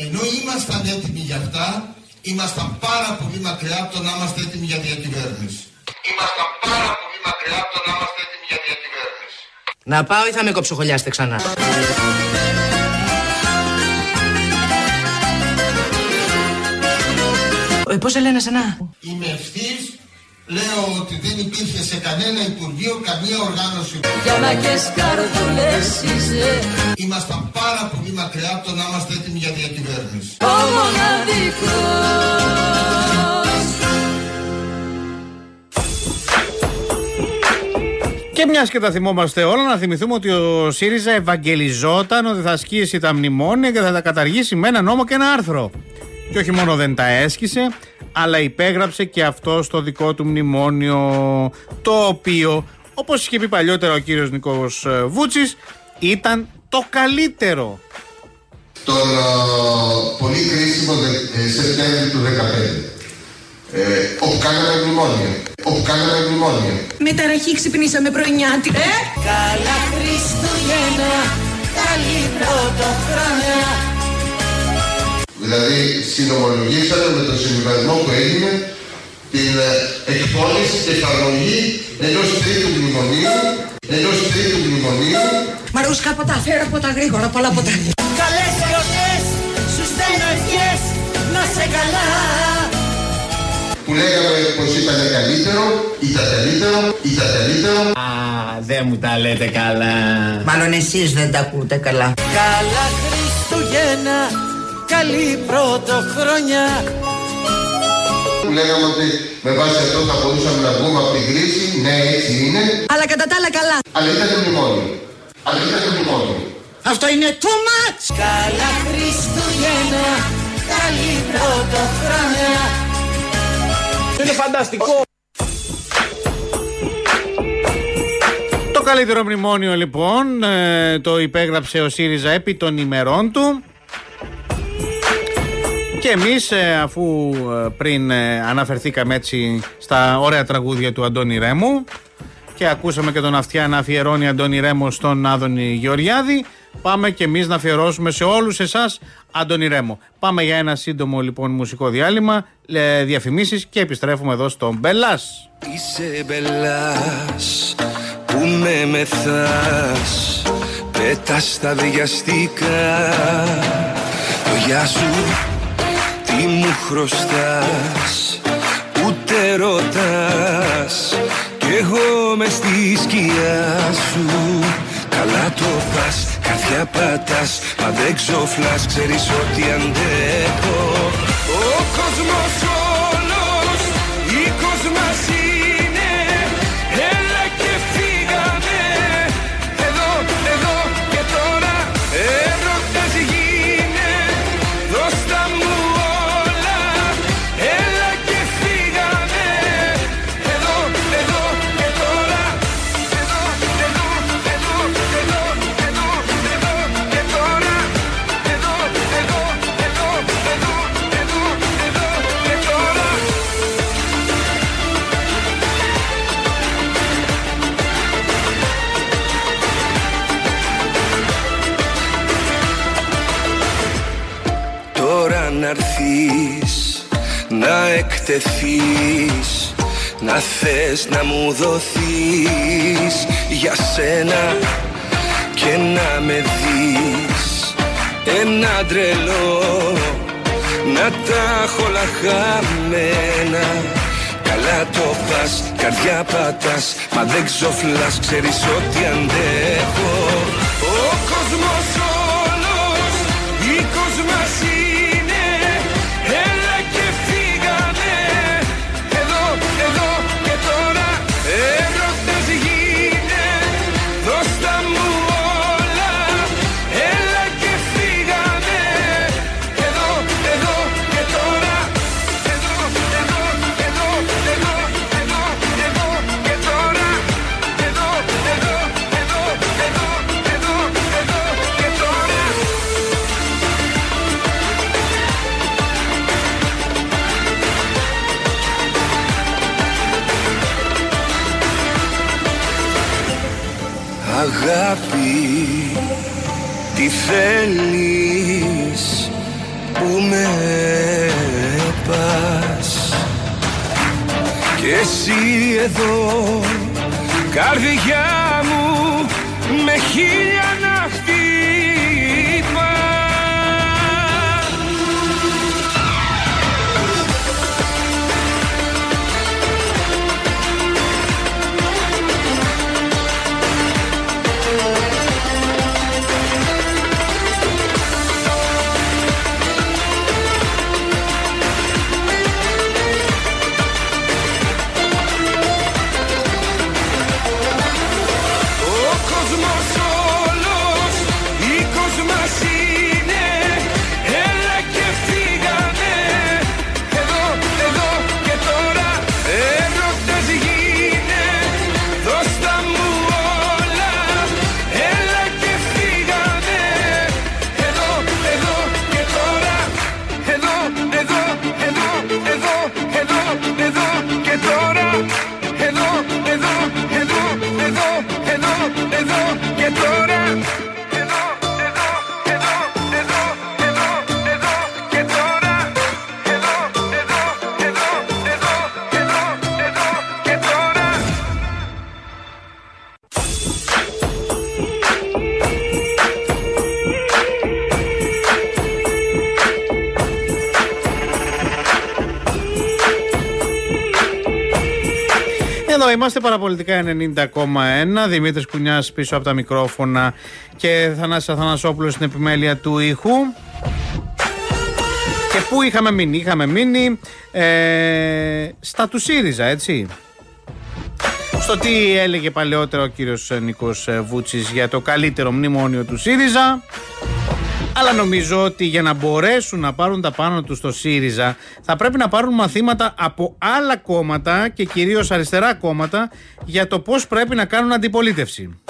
S28: ενώ ήμασταν έτοιμοι για αυτά ήμασταν πάρα πολύ μακριά από το να είμαστε έτοιμοι για διακυβέρνηση. Ήμασταν πάρα πολύ μακριά από το να είμαστε έτοιμοι για διακυβέρνηση.
S29: Να πάω ή θα με κοψοχολιάσετε ξανά; Ε, πώς σε λένε σένα;
S28: Είμαι ευθύς, λέω ότι δεν υπήρχε σε κανένα υπουργείο καμία οργάνωση.
S15: Για να και καρδούλες είσαι
S28: Ήμασταν πάρα πολύ μακριά από το να είμαστε έτοιμοι για διακυβέρνηση.
S15: ο μοναδικός
S7: Και μιας και τα θυμόμαστε όλα, να θυμηθούμε ότι ο ΣΥΡΙΖΑ ευαγγελιζόταν ότι θα ασκήσει τα μνημόνια και θα τα καταργήσει με ένα νόμο και ένα άρθρο. Και όχι μόνο δεν τα έσκησε, αλλά υπέγραψε και αυτό στο δικό του μνημόνιο, το οποίο, όπως είχε πει παλιότερα ο κύριος Νικός ε, Βούτσης, ήταν το καλύτερο.
S28: Τον ε, πολύ κρίσιμο δε- ε, Σεπτέμβριο του 2015. Ε, όπου κάναμε μνημόνια. Όπου κάναμε μνημόνια.
S27: Με ταραχή ξυπνήσαμε πρωινιάτικα. Ε!
S15: Καλά Χριστούγεννα, καλή πρωτοχρονιά
S28: Δηλαδή συνομολογήσαμε με τον συμβιβασμό που έγινε την ε, εκπόνηση και εφαρμογή ενός τρίτου μνημονίου ενός τρίτου μνημονίου
S27: Μαρούσκα από τα φέρα από τα γρήγορα, πολλά από τα.
S15: Καλές γιορτές, σου στέλνω ευχές, να σε καλά
S28: που λέγαμε πως ήταν καλύτερο, ήταν καλύτερο, ήταν καλύτερο
S29: Α, δεν μου τα λέτε καλά. Μάλλον εσείς δεν τα ακούτε καλά.
S15: Καλά Χριστούγεννα, καλή πρωτοχρονιά
S28: που λέγαμε ότι με βάση αυτό θα μπορούσαμε να βγούμε από την κρίση, ναι έτσι είναι,
S27: Αλλά κατά τα άλλα καλά.
S28: αλλά ήταν το μνημόνιο. Αλλά ήταν το μνημόνιο.
S27: Αυτό είναι too much.
S15: Καλά Χριστούγεννα, καλή πρωτοχρονιά
S8: Είναι φανταστικό.
S7: Το καλύτερο μνημόνιο λοιπόν ε, το υπέγραψε ο ΣΥΡΙΖΑ επί των ημερών του και εμείς ε, αφού ε, πριν ε, αναφερθήκαμε έτσι στα ωραία τραγούδια του Αντώνη Ρέμου και ακούσαμε και τον Αυτιά να αφιερώνει Αντώνη Ρέμο στον Άδωνη Γεωργιάδη. Πάμε και εμείς να αφιερώσουμε σε όλους εσάς Αντώνη Ρέμο. Πάμε για ένα σύντομο λοιπόν μουσικό διάλειμμα, διαφημίσεις και επιστρέφουμε εδώ στον Μπελάς.
S16: Είσαι μπελάς που με μεθάς Πέτας τα βιαστικά Το γεια σου τι μου χρωστάς Ούτε ρωτάς Κι εγώ μες στη σκιά σου Καλά το πας, καρδιά πατάς Μα δεν ξοφλάς, ξέρεις ότι αντέχω. Ο κόσμος να εκτεθείς να θες να μου δοθείς για σένα και να με δεις. Ένα τρελό να τα έχω όλα χαμένα. Καλά το πας, καρδιά πατάς Μα δεν ξοφλάς, ξέρεις ότι αντέχω εδώ, καρδιά μου, με χίλια
S7: είμαστε παραπολιτικά 90,1. Δημήτρης Κουνιάς πίσω από τα μικρόφωνα και Θανάσης Αθανασόπουλος στην επιμέλεια του ήχου. Και πού είχαμε μείνει, είχαμε μείνει ε, στα του ΣΥΡΙΖΑ, έτσι. Στο τι έλεγε παλαιότερα ο κύριος Νίκος Βούτσης για το καλύτερο μνημόνιο του ΣΥΡΙΖΑ. Αλλά νομίζω ότι για να μπορέσουν να πάρουν τα πάνω τους στο ΣΥΡΙΖΑ θα πρέπει να πάρουν μαθήματα από άλλα κόμματα και κυρίως αριστερά κόμματα για το πώς πρέπει να κάνουν αντιπολίτευση.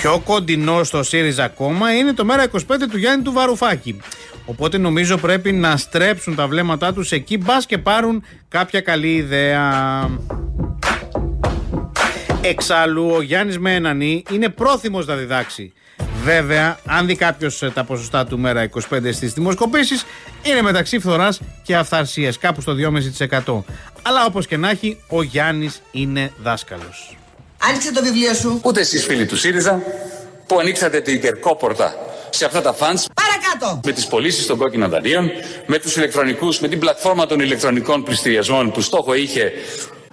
S7: Πιο κοντινό στο ΣΥΡΙΖΑ κόμμα είναι το ΜΕΡΑ 25 του Γιάννη του Βαρουφάκη. Οπότε νομίζω πρέπει να στρέψουν τα βλέμματά τους εκεί μπας και πάρουν κάποια καλή ιδέα. Εξάλλου, ο Γιάννης με έναν ή είναι πρόθυμος να διδάξει. Βέβαια, αν δει κάποιος τα ποσοστά του μέρα 25 στις δημοσκοπήσεις, είναι μεταξύ φθοράς και αυθαρσίας, κάπου στο 2,5%. Αλλά όπως και να έχει, ο Γιάννης είναι δάσκαλος.
S30: Άνοιξε το βιβλίο σου.
S25: Ούτε εσείς φίλοι του ΣΥΡΙΖΑ που ανοίξατε την κερκόπορτα σε αυτά τα φαντς
S30: Παρακάτω.
S25: με τις πωλήσεις των κόκκινων δανείων, με τους ηλεκτρονικούς, με την πλατφόρμα των ηλεκτρονικών πληστηριασμών που στόχο είχε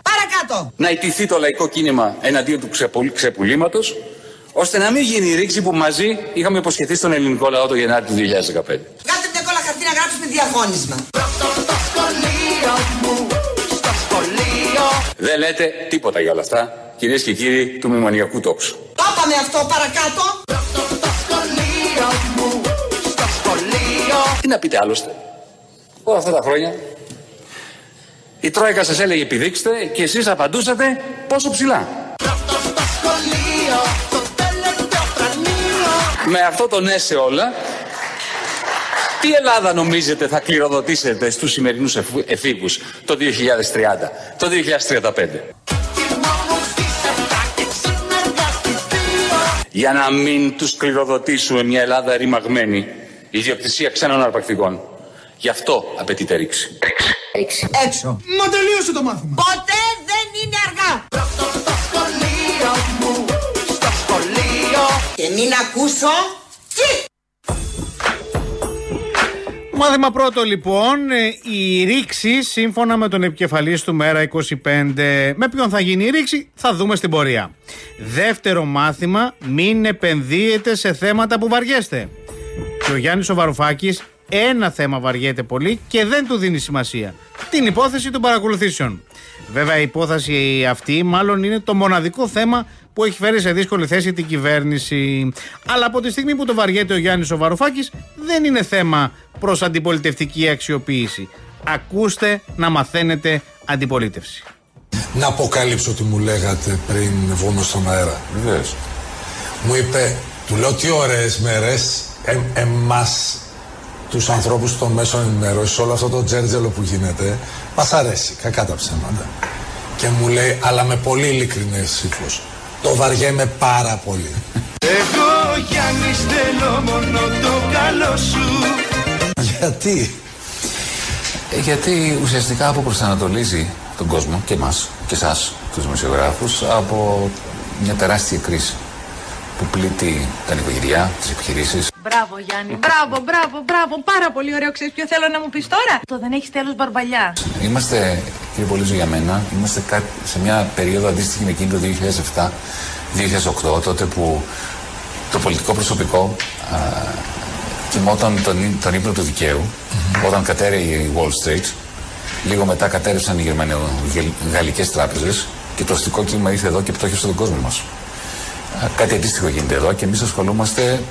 S30: Παρακάτω.
S25: να ιτηθεί το λαϊκό κίνημα εναντίον του ξεπουλ, ξεπουλήματος, ώστε να μην γίνει η ρήξη που μαζί είχαμε υποσχεθεί στον ελληνικό λαό το Γενάρη του 2015.
S30: Βγάλτε μια κόλλα χαρτί να γράψουμε διαγώνισμα.
S25: Δεν λέτε τίποτα για όλα αυτά, κυρίες και κύριοι του μνημονιακού τόξου.
S30: Το είπαμε αυτό παρακάτω.
S25: Τι να πείτε άλλωστε; Όλα αυτά τα χρόνια η Τρόικα σας έλεγε επιδείξτε και εσείς απαντούσατε πόσο ψηλά. Με αυτό το ναι σε όλα, τι Ελλάδα νομίζετε θα κληροδοτήσετε στους σημερινούς εφ- εφήβους το 2030, το 2035. Για να μην τους κληροδοτήσουμε μια Ελλάδα ρημαγμένη, ιδιοκτησία ξένων αρπακτικών. Γι' αυτό απαιτείται ρήξη.
S30: Έξω.
S8: Μα τελείωσε το μάθημα.
S30: Ποτέ δεν είναι αργά. Και μην ακούσω. Τι.
S7: Μάθημα πρώτο λοιπόν, ε, η ρήξη σύμφωνα με τον επικεφαλής του Μέρα 25. Με ποιον θα γίνει η ρήξη θα δούμε στην πορεία. Δεύτερο μάθημα, μην επενδύετε σε θέματα που βαριέστε. Και ο Γιάννης ο Βαρουφάκης ένα θέμα βαριέται πολύ και δεν του δίνει σημασία. Την υπόθεση των παρακολουθήσεων. Βέβαια η υπόθεση αυτή μάλλον είναι το μοναδικό θέμα που έχει φέρει σε δύσκολη θέση την κυβέρνηση. Αλλά από τη στιγμή που το βαριέται ο Γιάννης ο Βαρουφάκης δεν είναι θέμα προς αντιπολιτευτική αξιοποίηση. Ακούστε να μαθαίνετε αντιπολίτευση.
S22: Να αποκαλύψω τι μου λέγατε πριν βγούμε στον αέρα.
S31: Βεβαίως.
S22: Μου είπε, του λέω τι ωραίες μέρες, ε, εμάς τους ανθρώπους των μέσων ενημέρωσης, όλο αυτό το τζέρτζελο που γίνεται, μας αρέσει, κακά τα ψέματα. Και μου λέει, αλλά με πολύ ειλικρινές ύφος, το βαριέμαι πάρα πολύ.
S15: Εγώ Γιάννης θέλω μόνο το καλό σου
S22: Γιατί;
S31: Ε, Γιατί ουσιαστικά αποπροσανατολίζει τον κόσμο και εμάς και εσάς τους δημοσιογράφους από μια τεράστια κρίση που πλήττει τα νοικοκυριά, τις επιχειρήσεις.
S27: Μπράβο Γιάννη, μπράβο, μπράβο, μπράβο. Πάρα πολύ ωραίο. Ξέρεις ποιο θέλω να μου πεις τώρα; Το δεν έχεις τέλος μπαρμπαλιά.
S31: Είμαστε, κύριε Πολύζο για μένα, είμαστε κά- σε μια περίοδο αντίστοιχη με εκείνη το 2007-2008, τότε που το πολιτικό προσωπικό α, κοιμόταν τον, ί- τον ύπνο του δικαίου, όταν κατέρεε η Wall Street, λίγο μετά κατέρευσαν οι γερμανο-γαλλικές τράπεζες και το αστικό κύμα ήρθε εδώ και πτώχευσε τον κόσμο μας. Α, Κάτι αντίστοιχο γίνεται εδώ και εμείς ασχολούμαστε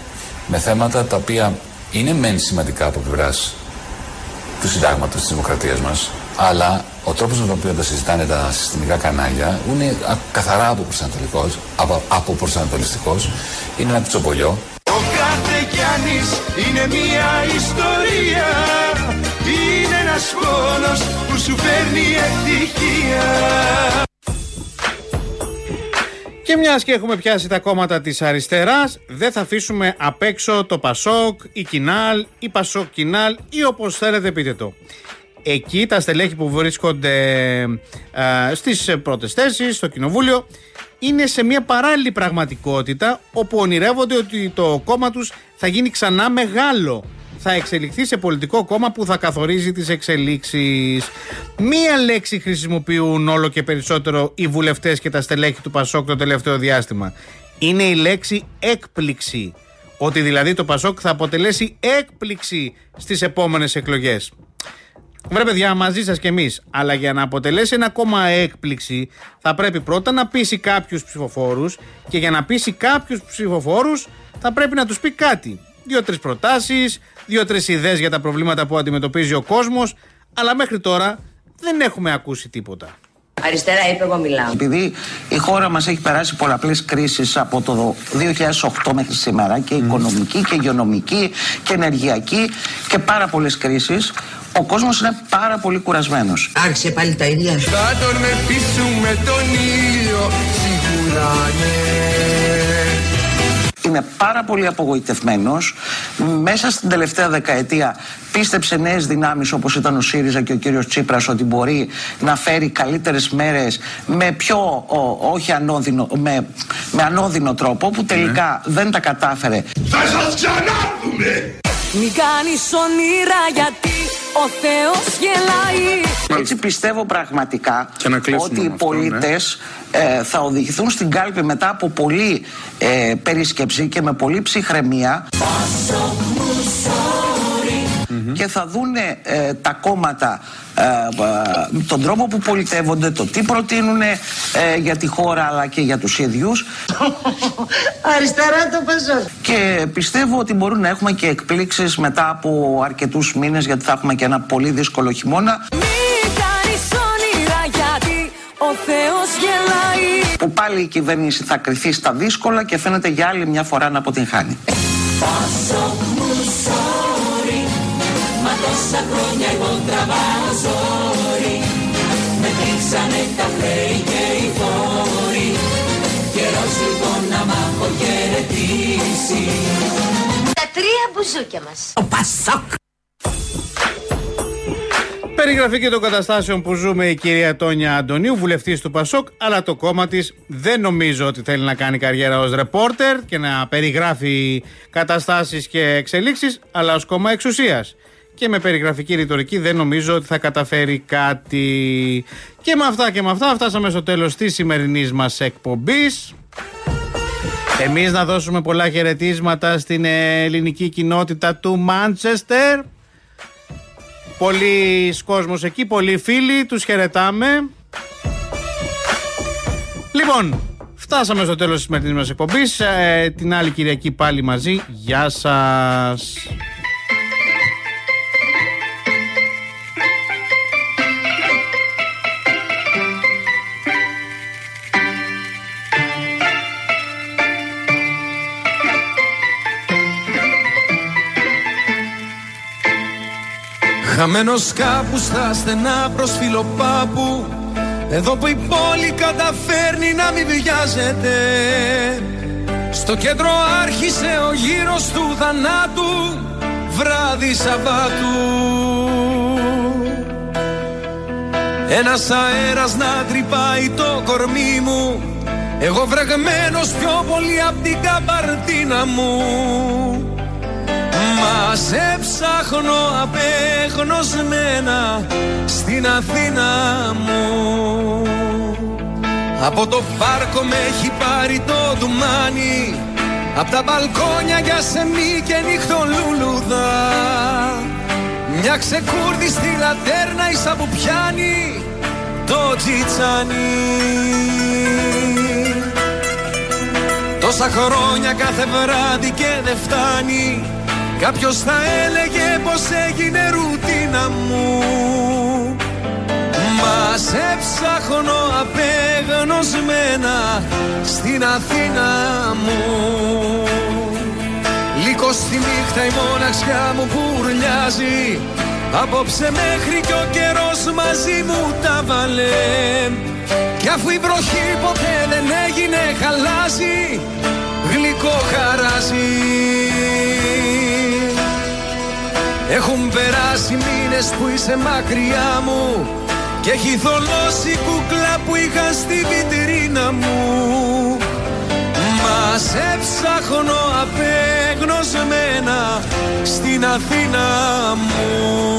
S31: με θέματα τα οποία είναι μεν σημαντικά από πλευράς του συντάγματος της δημοκρατίας μας, αλλά ο τρόπος με τον οποίο τα συζητάνε τα συστημικά κανάλια είναι α, καθαρά αποπροσανατολικός, απο, αποπροσανατολιστικός, είναι ένα κουτσομπολιό.
S15: Ο κάθε Γιάννης είναι μια ιστορία Είναι ένας πόνος που σου φέρνει ευτυχία
S7: Και μιας και έχουμε πιάσει τα κόμματα της αριστεράς, δεν θα αφήσουμε απ' έξω το Πασόκ, η Κινάλ, η Πασόκ Κινάλ ή όπως θέλετε πείτε το. Εκεί τα στελέχη που βρίσκονται ε, στις πρώτες θέσεις, στο κοινοβούλιο, είναι σε μια παράλληλη πραγματικότητα όπου ονειρεύονται ότι το κόμμα τους θα γίνει ξανά μεγάλο. Θα εξελιχθεί σε πολιτικό κόμμα που θα καθορίζει τις εξελίξεις. Μία λέξη χρησιμοποιούν όλο και περισσότερο οι βουλευτές και τα στελέχη του Πασόκ το τελευταίο διάστημα. Είναι η λέξη έκπληξη. Ότι δηλαδή το Πασόκ θα αποτελέσει έκπληξη στις επόμενες εκλογές. Βρε παιδιά, μαζί σας και εμείς. Αλλά για να αποτελέσει ένα κόμμα έκπληξη, θα πρέπει πρώτα να πείσει κάποιους ψηφοφόρους και για να πείσει κάποιους ψηφοφόρους, θα πρέπει να τους πει κάτι. Δύο-τρεις προτάσεις, δύο-τρεις ιδέες για τα προβλήματα που αντιμετωπίζει ο κόσμος, αλλά μέχρι τώρα δεν έχουμε ακούσει τίποτα.
S32: Αριστερά είπε, εγώ μιλάω.
S33: Επειδή η χώρα μας έχει περάσει πολλαπλές κρίσεις από το 2008 μέχρι σήμερα και οικονομική και υγειονομική και ενεργειακή και πάρα πολλές κρίσεις, ο κόσμος είναι πάρα πολύ κουρασμένος.
S32: Άρχισε πάλι τα ίδια.
S15: Θα τον με πείσουμε τον ήλιο Σίγουρα
S16: μιλάνε
S33: Είμαι πάρα πολύ απογοητευμένος. Μέσα στην τελευταία δεκαετία πίστεψε νέες δυνάμεις όπως ήταν ο ΣΥΡΙΖΑ και ο κύριος Τσίπρας ότι μπορεί να φέρει καλύτερες μέρες με πιο ο- όχι ανώδυνο, με, με ανώδυνο τρόπο που τελικά δεν τα κατάφερε.
S16: Θα σας ξανάρθουμε
S34: Μην κάνεις όνειρα γιατί ο Θεός γελάει.
S33: Έτσι πιστεύω πραγματικά
S7: Και να κλείσουμε
S33: ότι οι
S7: με αυτό,
S33: πολίτες ε, θα οδηγηθούν στην κάλπη μετά από πολλή ε, περίσκεψη και με πολλή ψυχραιμία και θα δούνε ε, τα κόμματα ε, ε, τον τρόπο που πολιτεύονται, το τι προτείνουν για τη χώρα αλλά και για τους ίδιους
S30: Αριστερά το πεζό.
S33: και πιστεύω ότι μπορούν να έχουμε και εκπλήξεις μετά από αρκετούς μήνες γιατί θα έχουμε και ένα πολύ δύσκολο χειμώνα
S34: Μην κάνεις όνειρα γιατί ο Θεός γελάει
S33: που πάλι η κυβέρνηση θα κρυθεί στα δύσκολα και φαίνεται για άλλη μια φορά να αποτυγχάνει.
S34: Πόσο μου sorry Μα τόσα χρόνια εγώ τραβάω ζόρι Με κλείξανε τα χρέη και οι φόροι Καιρός λοιπόν να μ' αποχαιρετήσει
S35: Τα τρία μπουζούκια μας. Ο Πασόκ.
S7: Περιγραφή και των καταστάσεων που ζούμε η κυρία Τόνια Αντωνίου, βουλευτής του Πασόκ, αλλά το κόμμα της δεν νομίζω ότι θέλει να κάνει καριέρα ως ρεπόρτερ και να περιγράφει καταστάσεις και εξελίξεις, αλλά ως κόμμα εξουσίας. Και με περιγραφική ρητορική δεν νομίζω ότι θα καταφέρει κάτι. Και με αυτά και με αυτά φτάσαμε στο τέλος της σημερινής μας εκπομπής. Εμείς να δώσουμε πολλά χαιρετίσματα στην ελληνική κοινότητα του Μάντσεστερ. Πολλοί κόσμος εκεί, πολλοί φίλοι, τους χαιρετάμε. Λοιπόν, φτάσαμε στο τέλος της σημερινής μας εκπομπής. Ε, την άλλη Κυριακή πάλι μαζί. Γεια σας.
S16: Χαμένος κάπους στα στενά προς φιλοπάπου. Εδώ που η πόλη καταφέρνει να μην βιάζεται. Στο κέντρο άρχισε ο γύρος του θανάτου Βράδυ Σαββάτου. Ένας αέρας να τρυπάει το κορμί μου. Εγώ βρεγμένος πιο πολύ απ' την καμπαρτίνα μου Μας σε ψάχνω απεγνωσμένα στην Αθήνα μου. Από το πάρκο με έχει πάρει το ντουμάνι Απ' τα μπαλκόνια για σεμί και νύχτο λουλουδά. Μια ξεκούρδη στη λατέρνα ίσα που πιάνει το τζιτσάνι. Τόσα χρόνια κάθε βράδυ και δεν φτάνει Κάποιος θα έλεγε πως έγινε ρουτίνα μου. Μας σε ψάχνω απεγνωσμένα στην Αθήνα μου. Λίγο στη νύχτα η μοναξιά μου πουρλιάζει Απόψε μέχρι κι ο καιρός μαζί μου τα βάλε. Κι αφού η βροχή ποτέ δεν έγινε χαλάζει Γλυκό χαράζει έχουν περάσει μήνες που είσαι μακριά μου Και έχει θολώσει η κούκλα που είχα στη βιτρίνα μου. Μας σε ψάχνω απεγνωσμένα στην Αθήνα μου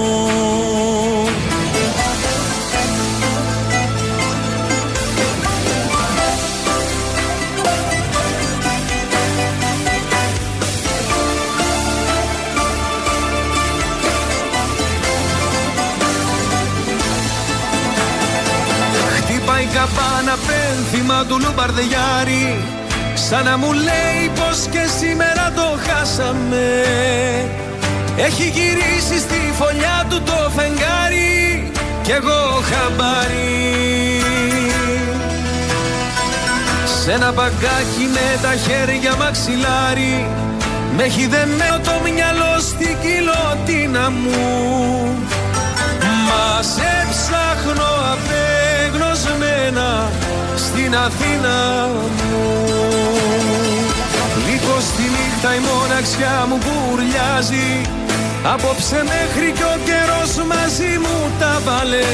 S16: πένθυμα του Λουμπαρδιάρη Σαν να μου λέει πως και σήμερα το χάσαμε. Έχει γυρίσει στη φωλιά του το φεγγάρι Κι εγώ χαμπάρι. Σ' ένα μπαγκάκι με τα χέρια μαξιλάρι Με έχει δεμένο το μυαλό στην κοιλωτίνα μου. Μα σε ψάχνω απεγνωσμένα στην Αθήνα μου Λίγο στη νύχτα η μοναξιά μου μπουρλιάζει. Απόψε μέχρι κι ο καιρός μαζί μου τα βάλε.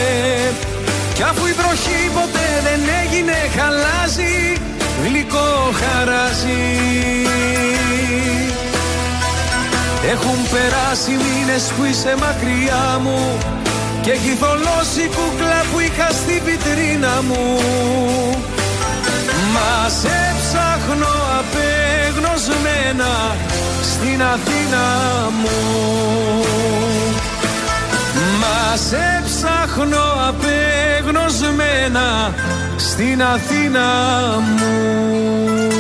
S16: Κι αφού η βροχή ποτέ δεν έγινε χαλάζει. Γλυκό χαράζει. Έχουν περάσει μήνες που είσαι μακριά μου. Και έχει θολώσει κούκλα που είχα στη βιτρίνα μου Μας σε ψάχνω απεγνωσμένα στην Αθήνα μου. Μας σε ψάχνω απεγνωσμένα στην Αθήνα μου